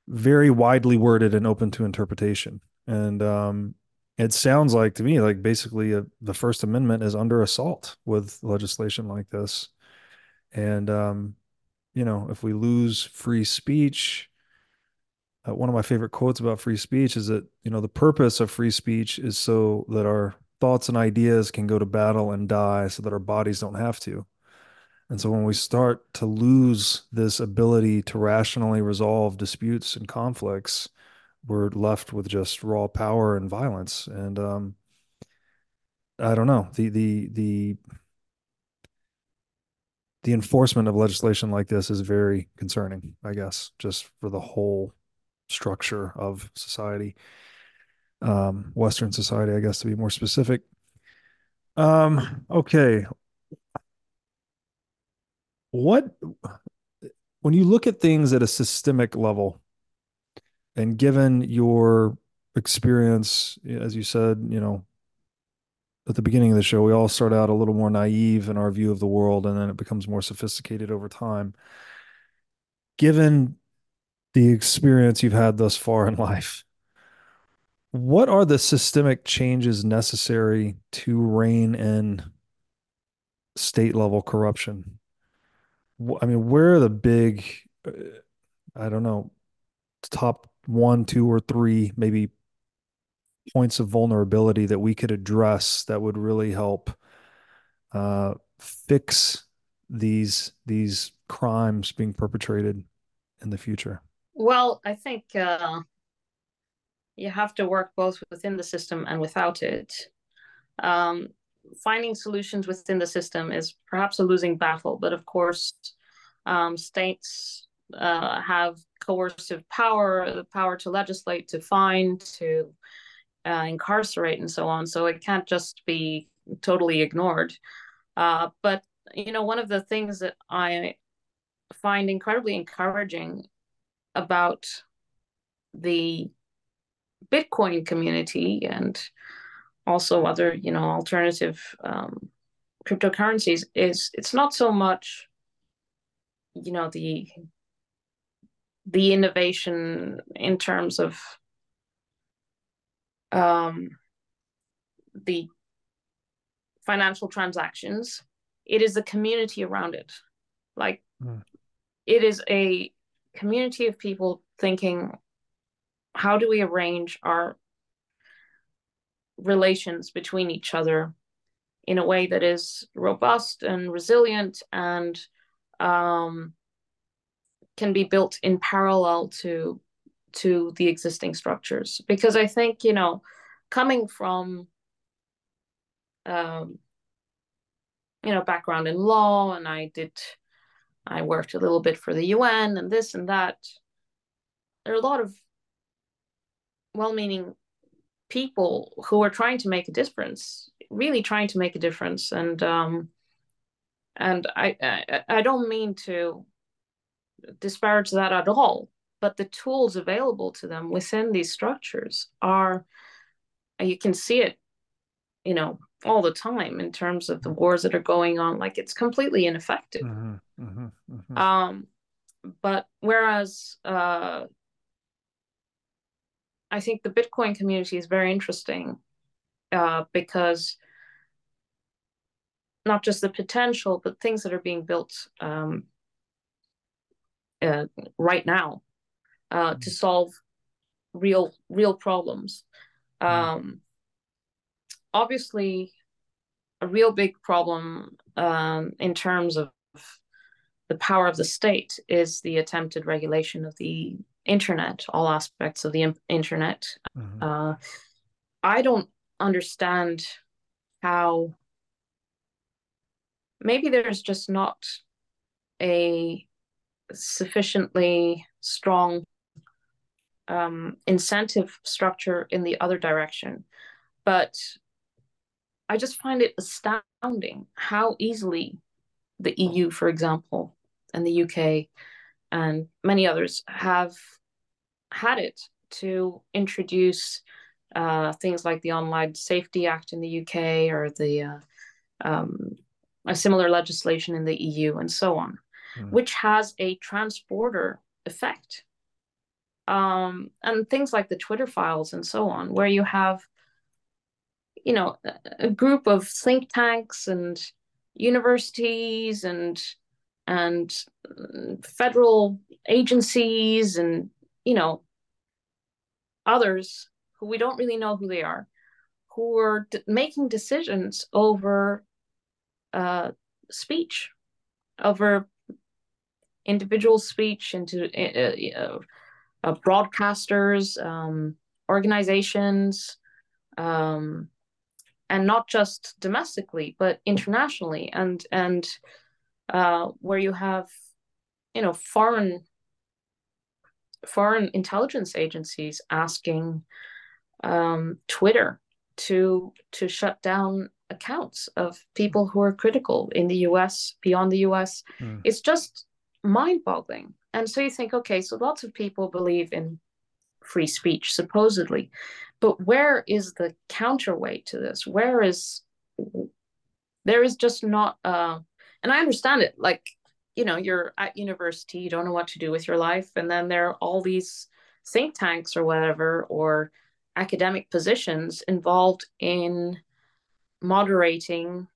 very widely worded and open to interpretation. And um, it sounds like to me like basically a, the First Amendment is under assault with legislation like this. And um, you know, if we lose free speech, uh, one of my favorite quotes about free speech is that you know the purpose of free speech is so that our thoughts and ideas can go to battle and die, so that our bodies don't have to. And so when we start to lose this ability to rationally resolve disputes and conflicts, we're left with just raw power and violence. And um, I don't know the the the the enforcement of legislation like this is very concerning. I guess just for the whole structure of society, um, Western society, I guess to be more specific. Um, okay, what when you look at things at a systemic level and given your experience as you said you know at the beginning of the show we all start out a little more naive in our view of the world and then it becomes more sophisticated over time given the experience you've had thus far in [LAUGHS] life what are the systemic changes necessary to rein in state level corruption I mean, where are the big, uh, I don't know, top one, two, or three, maybe points of vulnerability that we could address that would really help uh, fix these these crimes being perpetrated in the future? Well, I think uh, you have to work both within the system and without it. Um, finding solutions within the system is perhaps a losing battle, but of course, um, states uh, have coercive power, the power to legislate, to fine, to uh, incarcerate, and so on. So it can't just be totally ignored. Uh, but you know, one of the things that I find incredibly encouraging about the Bitcoin community and also other you know alternative um, cryptocurrencies is it's not so much you know the the innovation in terms of um, the financial transactions it is the community around it like mm. it is a community of people thinking how do we arrange our relations between each other in a way that is robust and resilient and um, can be built in parallel to to the existing structures? Because i think you know coming from um, you know background in law and i did i worked a little bit for the un and this and that there are a lot of well-meaning people who are trying to make a difference, really trying to make a difference. And um, and I, I I don't mean to disparage that at all, but the tools available to them within these structures are you can see it, you know, all the time in terms of the wars that are going on. Like it's completely ineffective. Mm-hmm, mm-hmm, mm-hmm. Um, but whereas uh, I think the Bitcoin community is very interesting uh, because not just the potential, but things that are being built um, uh, right now uh, mm-hmm. to solve real real problems. Mm-hmm. Um, obviously, a real big problem um, in terms of the power of the state is the attempted regulation of the internet, all aspects of the internet. Mm-hmm. Uh, I don't understand how maybe there's just not a sufficiently strong um, incentive structure in the other direction. But I just find it astounding how easily the EU, for example, and the UK, and many others have had it to introduce uh, things like the Online Safety Act in the UK or the uh, um, a similar legislation in the EU and so on, mm. which has a transborder effect. Um, and things like the Twitter files and so on, where you have, you know, a group of think tanks and universities and and federal agencies and you know others who we don't really know who they are who are d- making decisions over uh, speech over individual speech into uh, uh, uh, broadcasters um, organizations um, and not just domestically but internationally. And and uh, where you have you know foreign foreign intelligence agencies asking um, Twitter to to shut down accounts of people who are critical in the US, beyond the US. Mm. It's just mind-boggling. And so you think, okay, so lots of people believe in free speech, supposedly, but where is the counterweight to this? Where is there is just not uh and I understand it, like you know you're at university you don't know what to do with your life and then there are all these think tanks or whatever or academic positions involved in moderating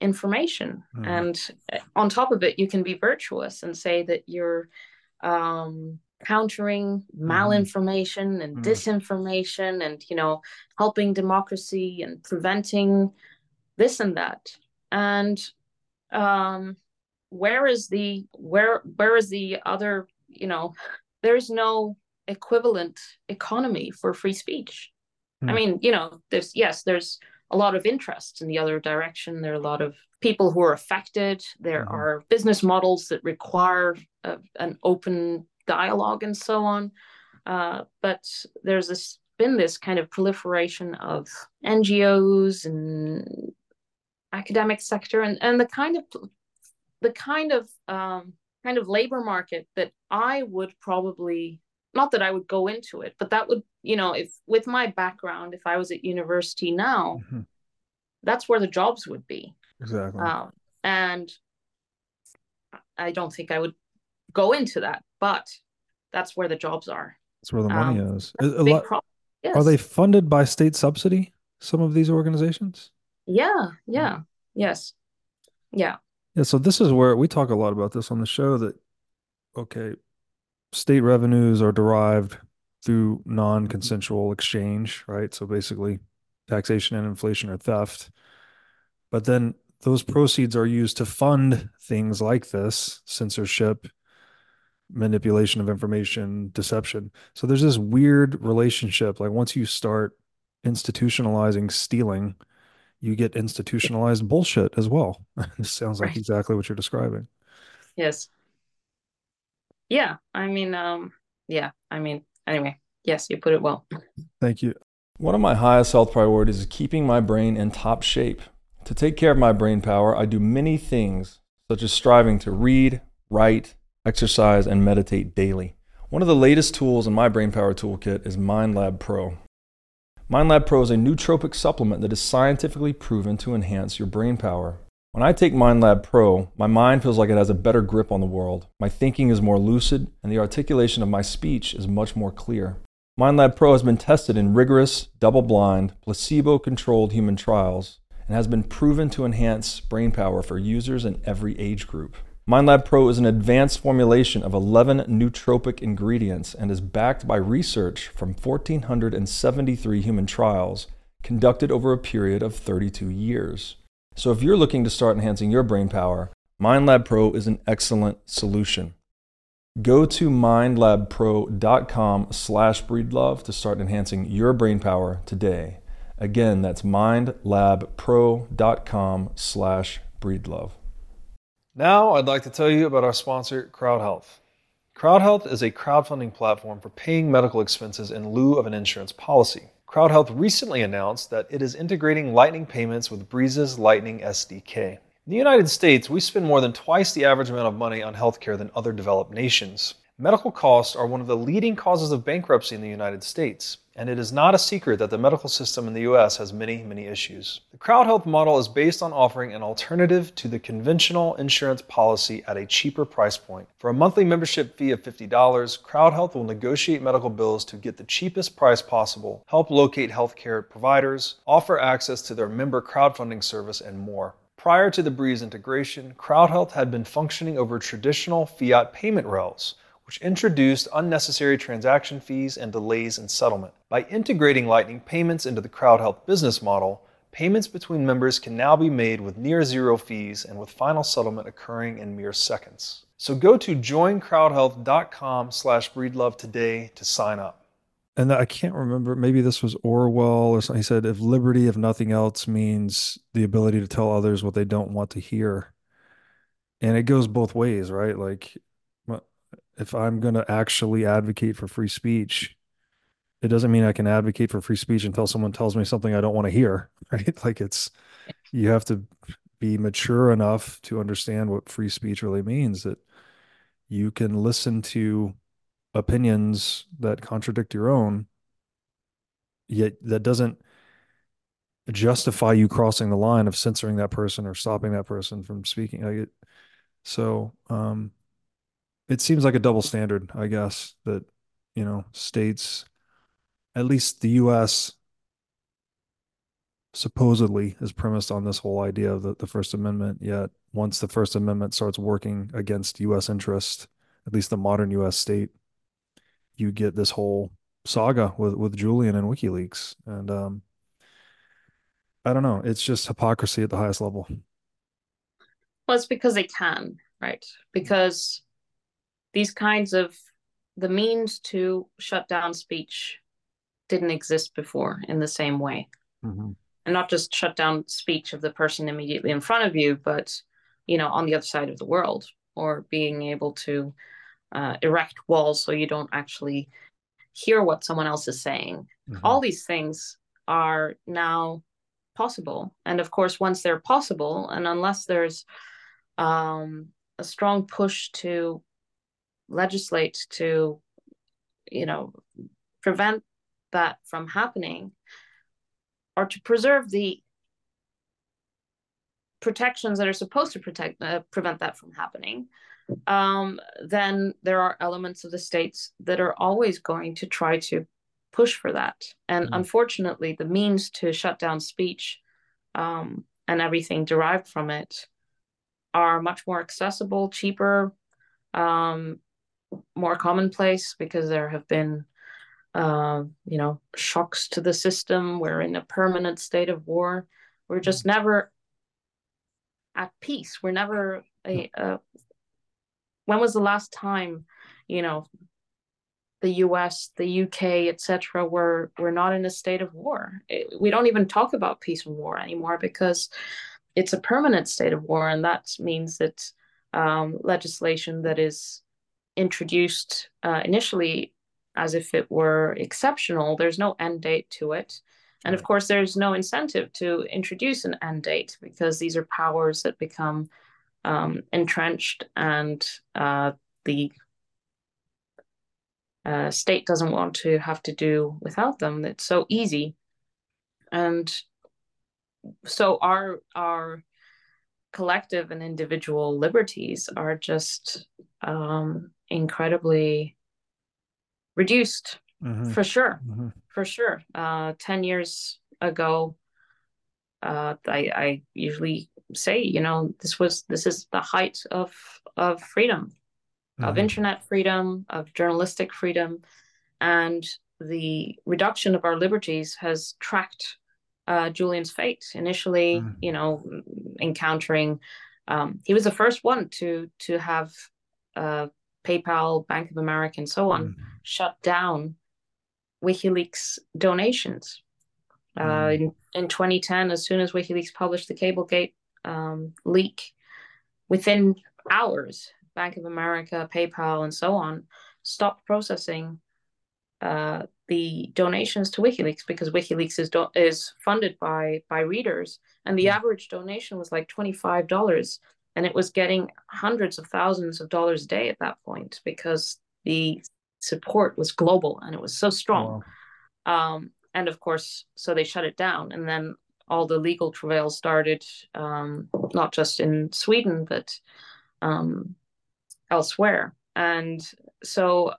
information mm. and on top of it you can be virtuous and say that you're um, countering mm-hmm. malinformation mm. and mm. disinformation and you know helping democracy and preventing this and that and um, where is the where where is the other you know there's no equivalent economy for free speech mm. i hmm. mean you know there's yes there's a lot of interest in the other direction there are a lot of people who are affected there mm-hmm. are business models that require a, an open dialogue and so on uh, but there's this been this kind of proliferation of ngos and academic sector and, and the kind of the kind of um, kind of labor market that I would probably not that I would go into it, but that would you know if with my background, if I was at university now, mm-hmm. that's where the jobs would be. Exactly. Um, and I don't think I would go into that, but that's where the jobs are. That's where the money um, is. A, a lot, pro- yes. Are they funded by state subsidy? Some of these organizations. Yeah. Yeah. Yes. Yeah. Yeah, so this is where we talk a lot about this on the show that okay, state revenues are derived through non-consensual exchange, right? So basically taxation and inflation are theft. But then those proceeds are used to fund things like this, censorship, manipulation of information, deception. So there's this weird relationship like once you start institutionalizing stealing, you get institutionalized bullshit as well. [LAUGHS] this sounds like right. exactly what you're describing. Yes. Yeah. I mean, um, yeah. I mean, anyway, yes, you put it well. Thank you. One of my highest health priorities is keeping my brain in top shape. To take care of my brain power, I do many things, such as striving to read, write, exercise, and meditate daily. One of the latest tools in my brain power toolkit is MindLab Pro. MindLab Pro is a nootropic supplement that is scientifically proven to enhance your brain power. When I take MindLab Pro, my mind feels like it has a better grip on the world. My thinking is more lucid, and the articulation of my speech is much more clear. MindLab Pro has been tested in rigorous, double blind, placebo controlled human trials and has been proven to enhance brain power for users in every age group. MindLab Pro is an advanced formulation of 11 nootropic ingredients and is backed by research from 1,473 human trials conducted over a period of 32 years. So if you're looking to start enhancing your brain power, MindLab Pro is an excellent solution. Go to mindlabpro.com slash breedlove to start enhancing your brain power today. Again, that's mindlabpro.com slash breedlove. Now, I'd like to tell you about our sponsor, CrowdHealth. CrowdHealth is a crowdfunding platform for paying medical expenses in lieu of an insurance policy. CrowdHealth recently announced that it is integrating Lightning payments with Breez's Lightning SDK. In the United States, we spend more than twice the average amount of money on healthcare than other developed nations. Medical costs are one of the leading causes of bankruptcy in the United States, and it is not a secret that the medical system in the US has many, many issues. The crowd health model is based on offering an alternative to the conventional insurance policy at a cheaper price point. For a monthly membership fee of $50, Crowd Health will negotiate medical bills to get the cheapest price possible, help locate healthcare providers, offer access to their member crowdfunding service, and more. Prior to the Breez integration, CrowdHealth had been functioning over traditional fiat payment rails, which introduced unnecessary transaction fees and delays in settlement. By integrating Lightning payments into the CrowdHealth business model, payments between members can now be made with near zero fees and with final settlement occurring in mere seconds. So go to joincrowdhealth.com slash breedlove today to sign up and I can't remember. Maybe this was Orwell or something. He said, "If liberty, if nothing else, means the ability to tell others what they don't want to hear," and it goes both ways, right? Like, if I'm going to actually advocate for free speech, it doesn't mean I can advocate for free speech until someone tells me something I don't want to hear, [LAUGHS] right? Like, it's you have to be mature enough to understand what free speech really means. That you can listen to opinions that contradict your own yet that doesn't justify you crossing the line of censoring that person or stopping that person from speaking like it, so um it seems like a double standard i guess that you know states at least the us supposedly is premised on this whole idea of the, the first amendment yet once the first amendment starts working against us interest at least the modern us state you get this whole saga with with Julian and WikiLeaks, and um, I don't know. It's just hypocrisy at the highest level. Well, it's because they can, right? Because these kinds of the means to shut down speech didn't exist before in the same way. Mm-hmm. And not just shut down speech of the person immediately in front of you, but you know, on the other side of the world, or being able to uh, erect walls so you don't actually hear what someone else is saying. Mm-hmm. All these things are now possible. And of course, once they're possible, and unless there's um, a strong push to legislate to, you know, prevent that from happening or to preserve the protections that are supposed to protect uh, prevent that from happening um, then there are elements of the states that are always going to try to push for that. And mm-hmm. unfortunately, the means to shut down speech um, and everything derived from it are much more accessible, cheaper, um, more commonplace because there have been, uh, you know, shocks to the system. We're in a permanent state of war. We're just mm-hmm. never at peace. We're never a, a when was the last time you know the us the uk etc were were not in a state of war it, we don't even talk about peace and war anymore because it's a permanent state of war and that means that um, legislation that is introduced uh, initially as if it were exceptional there's no end date to it. And of course there's no incentive to introduce an end date because these are powers that become um, entrenched and uh, the uh, state doesn't want to have to do without them. It's so easy, and so our our collective and individual liberties are just um, incredibly reduced, mm-hmm. for sure, mm-hmm. for sure. Uh, Ten years ago, uh, I, I usually say you know this was this is the height of of freedom mm-hmm. of internet freedom of journalistic freedom and the reduction of our liberties has tracked uh, Julian's fate. Initially, mm. you know, encountering, um, he was the first one to to have uh, PayPal, Bank of America, and so on mm. shut down WikiLeaks donations. Uh, mm. in, in 2010, as soon as WikiLeaks published the Cablegate um, leak within hours. Bank of America, PayPal, and so on stopped processing uh, the donations to WikiLeaks because WikiLeaks is do- is funded by by readers and the mm. average donation was like $25 and it was getting hundreds of thousands of dollars a day at that point because the support was global and it was so strong wow. um, and of course so they shut it down and then all the legal travails started um, not just in sweden but um, elsewhere and so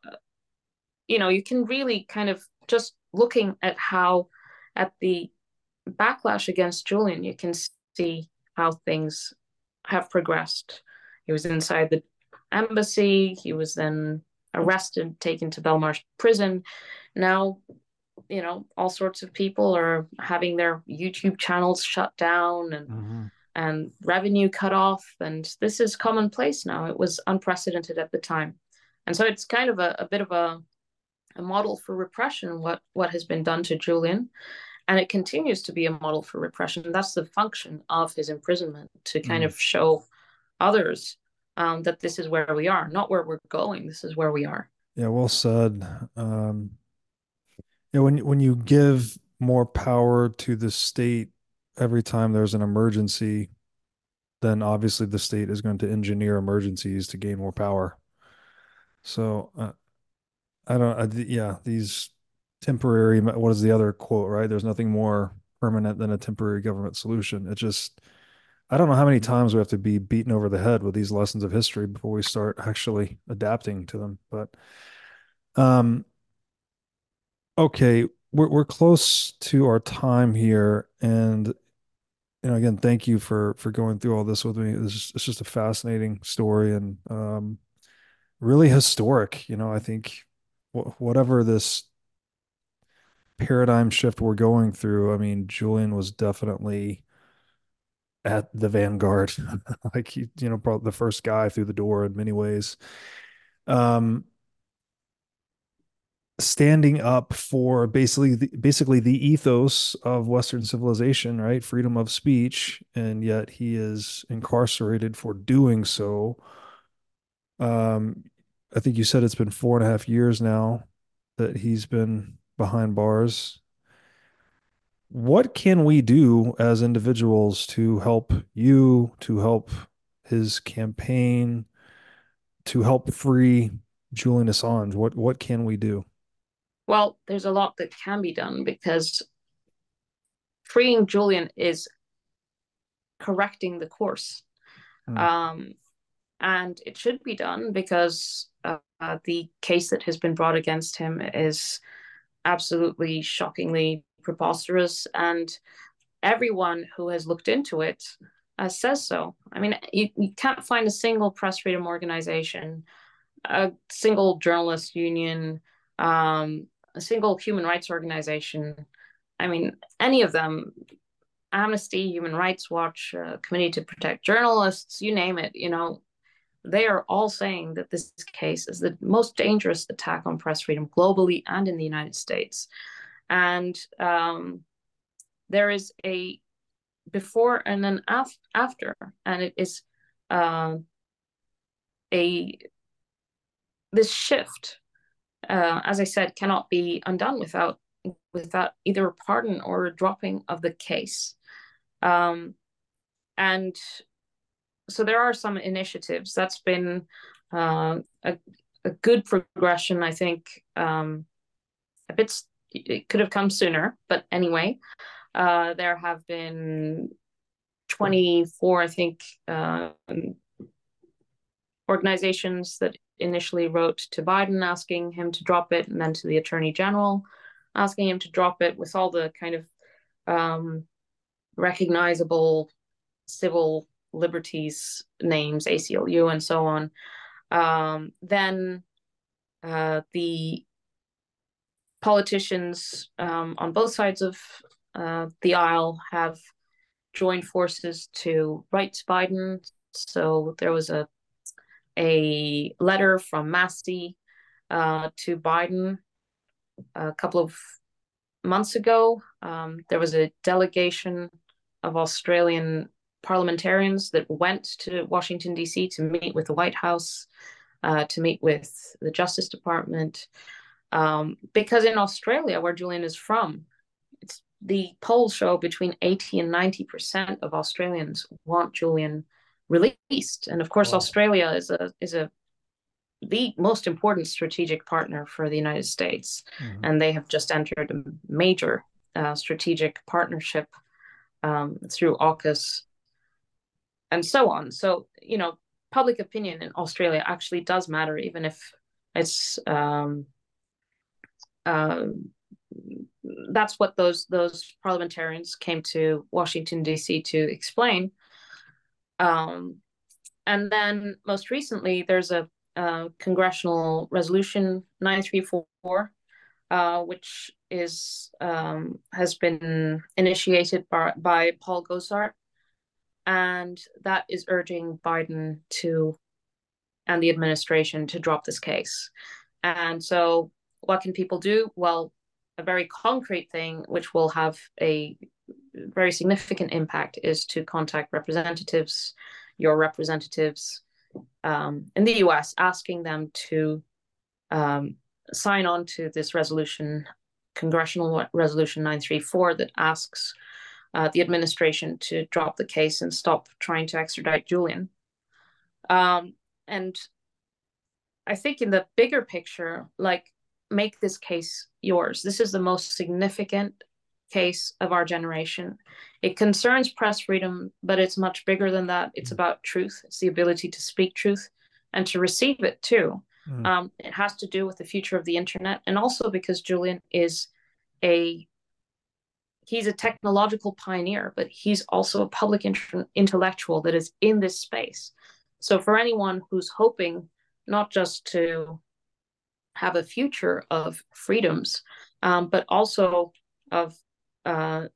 you know you can really kind of just looking at how at the backlash against Julian, you can see how things have progressed. He was inside the embassy. He was then arrested, taken to Belmarsh prison. Now, you know, all sorts of people are having their YouTube channels shut down and mm-hmm. and revenue cut off. And this is commonplace now. It was unprecedented at the time. And so it's kind of a, a bit of a, a model for repression, what what has been done to Julian and it continues to be a model for repression. That's the function of his imprisonment to kind mm. of show others um, that this is where we are, not where we're going. This is where we are. Yeah, well said. Um, yeah, when when you give more power to the state every time there's an emergency, then obviously the state is going to engineer emergencies to gain more power. So uh, I don't. I, yeah, these temporary what is the other quote right there's nothing more permanent than a temporary government solution it just i don't know how many times we have to be beaten over the head with these lessons of history before we start actually adapting to them but um okay we're, we're close to our time here and you know again thank you for for going through all this with me it's it's just a fascinating story and um really historic you know i think whatever this paradigm shift we're going through, I mean, Julian was definitely at the vanguard, [LAUGHS] like he, you know, probably the first guy through the door in many ways. Um, standing up for basically the, basically the ethos of Western civilization, right? Freedom of speech, and yet he is incarcerated for doing so. Um, I think you said it's been four and a half years now that he's been behind bars. What can we do as individuals to help you, to help his campaign, to help free Julian Assange? What what can we do? Well, there's a lot that can be done because freeing Julian is correcting the course. Hmm. Um, and it should be done because uh, the case that has been brought against him is absolutely shockingly preposterous. And everyone who has looked into it uh, says so. I mean, you, you can't find a single press freedom organization, a single journalist union, um, a single human rights organization. I mean, any of them, Amnesty, Human Rights Watch, uh, Committee to Protect Journalists, you name it, you know, they are all saying that this case is the most dangerous attack on press freedom globally and in the United States. And um, there is a before and an af- after, and it is uh, a this shift, uh, as I said, cannot be undone without without either a pardon or a dropping of the case. Um, and so there are some initiatives. That's been uh, a, a good progression i think um, a bit it could have come sooner but anyway uh, there have been 24 i think uh, organizations that initially wrote to biden asking him to drop it and then to the attorney general asking him to drop it with all the kind of um, recognizable civil liberties names, ACLU, and so on. Um, then uh, the politicians um, on both sides of uh, the aisle have joined forces to write to Biden. So there was a a letter from Massie uh, to Biden a couple of months ago. Um, there was a delegation of Australian parliamentarians that went to Washington, D.C. to meet with the White House, uh, to meet with the Justice Department. Um, because in Australia, where Julian is from, it's the polls show between 80 and 90% of Australians want Julian released. And of course, wow. Australia is a is a the most important strategic partner for the United States, mm-hmm. and they have just entered a major uh, strategic partnership um, through AUKUS and so on. So you know, public opinion in Australia actually does matter, even if it's um, uh, that's what those those parliamentarians came to Washington D.C. to explain. Um, and then most recently, there's a, a congressional resolution 934, uh, which is um, has been initiated by, by Paul Gosar, and that is urging Biden to and the administration to drop this case. And so, what can people do? Well, a very concrete thing, which will have a very significant impact, is to contact representatives, your representatives um, in the US, asking them to um, sign on to this resolution, Congressional Resolution 934, that asks uh, the administration to drop the case and stop trying to extradite Julian. Um, and I think in the bigger picture, like make this case yours. This is the most significant case of our generation. It concerns press freedom, but it's much bigger than that. It's mm. about truth, it's the ability to speak truth and to receive it too. Mm. Um, it has to do with the future of the internet, and also because Julian is a he's a technological pioneer, but he's also a public inter- intellectual that is in this space. So for anyone who's hoping not just to have a future of freedoms, um, but also of uh,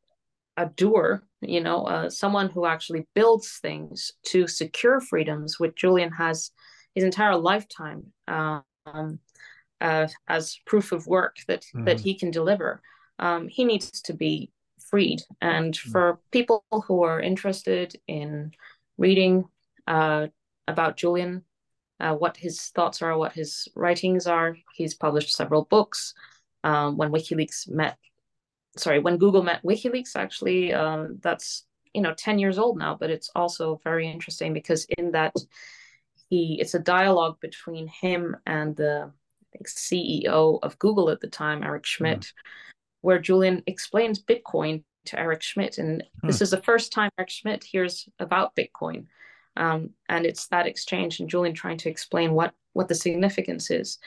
a doer, you know, uh, someone who actually builds things to secure freedoms, which Julian has his entire lifetime um, uh, as proof of work that mm-hmm. that he can deliver. Um, he needs to be freed, and mm-hmm. for people who are interested in reading uh, about Julian, uh, what his thoughts are, what his writings are. He's published several books. Um, when WikiLeaks met, sorry, when Google met WikiLeaks, actually, um, that's you know 10 years old now, but it's also very interesting because in that he, it's a dialogue between him and the CEO of Google at the time, Eric Schmidt, mm. Where Julian explains Bitcoin to Eric Schmidt, and mm. this is the first time Eric Schmidt hears about Bitcoin. Um, and it's that exchange and Julian trying to explain what what the significance is.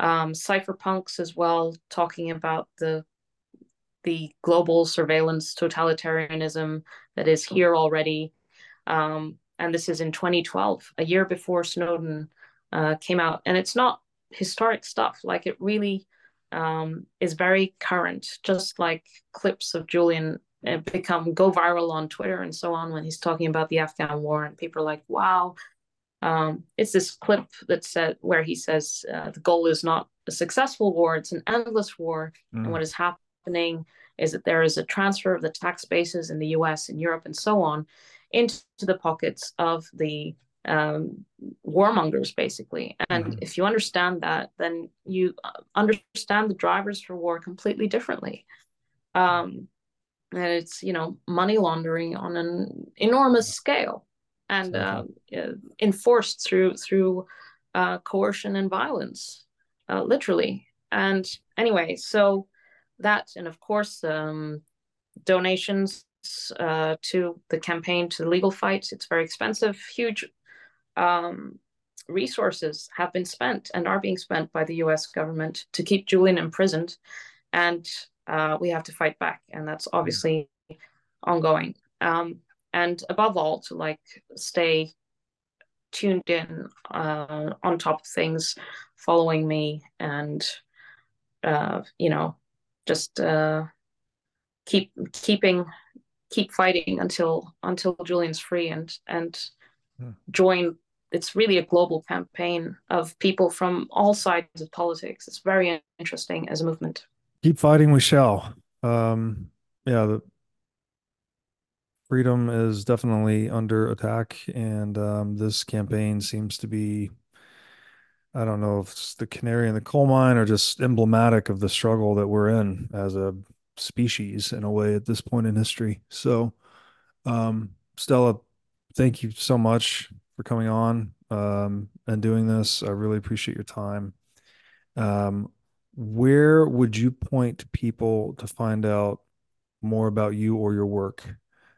Um, cypherpunks as well, talking about the the global surveillance totalitarianism that is here already. Um, and this is in 2012, a year before Snowden uh, came out. And it's not historic stuff. Like it really um, is very current, just like clips of Julian become go viral on Twitter and so on when he's talking about the Afghan war, and people are like, "Wow." Um, it's this clip that said where he says uh, the goal is not a successful war; it's an endless war, mm. and what is happening is that there is a transfer of the tax bases in the U.S. and Europe and so on into the pockets of the um, warmongers, basically. And mm. if you understand that, then you uh, understand the drivers for war completely differently. Um, and it's you know money laundering on an enormous scale and uh, enforced through through uh, coercion and violence uh, literally and anyway so that and of course um, donations uh, to the campaign to the legal fight it's very expensive huge um, resources have been spent and are being spent by the us government to keep julian imprisoned and uh, we have to fight back, and that's obviously ongoing. Um, and above all, to like stay tuned in uh, on top of things, following me, and uh, you know, just uh, keep keeping keep fighting until until Julian's free and and hmm. join. It's really a global campaign of people from all sides of politics. It's very interesting as a movement keep fighting we shall um yeah the freedom is definitely under attack and um, this campaign seems to be i don't know if it's the canary in the coal mine or just emblematic of the struggle that we're in as a species in a way at this point in history. So, um, Stella, thank you so much for coming on um, and doing this. I really appreciate your time. Um, where would you point people to find out more about you or your work?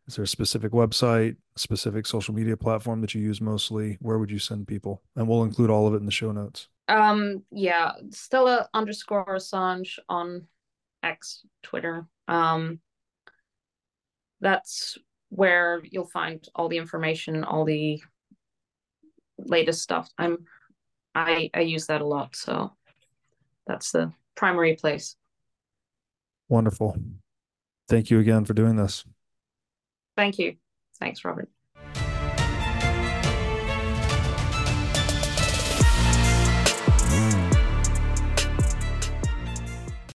Is there a specific website, specific social media platform that you use mostly? Where would you send people? And we'll include all of it in the show notes. Um, yeah, Stella underscore Assange on X, Twitter. Um, that's where you'll find all the information, all the latest stuff. I'm I I use that a lot, so that's the primary place. Wonderful. Thank you again for doing this. Thank you. Thanks, Robert.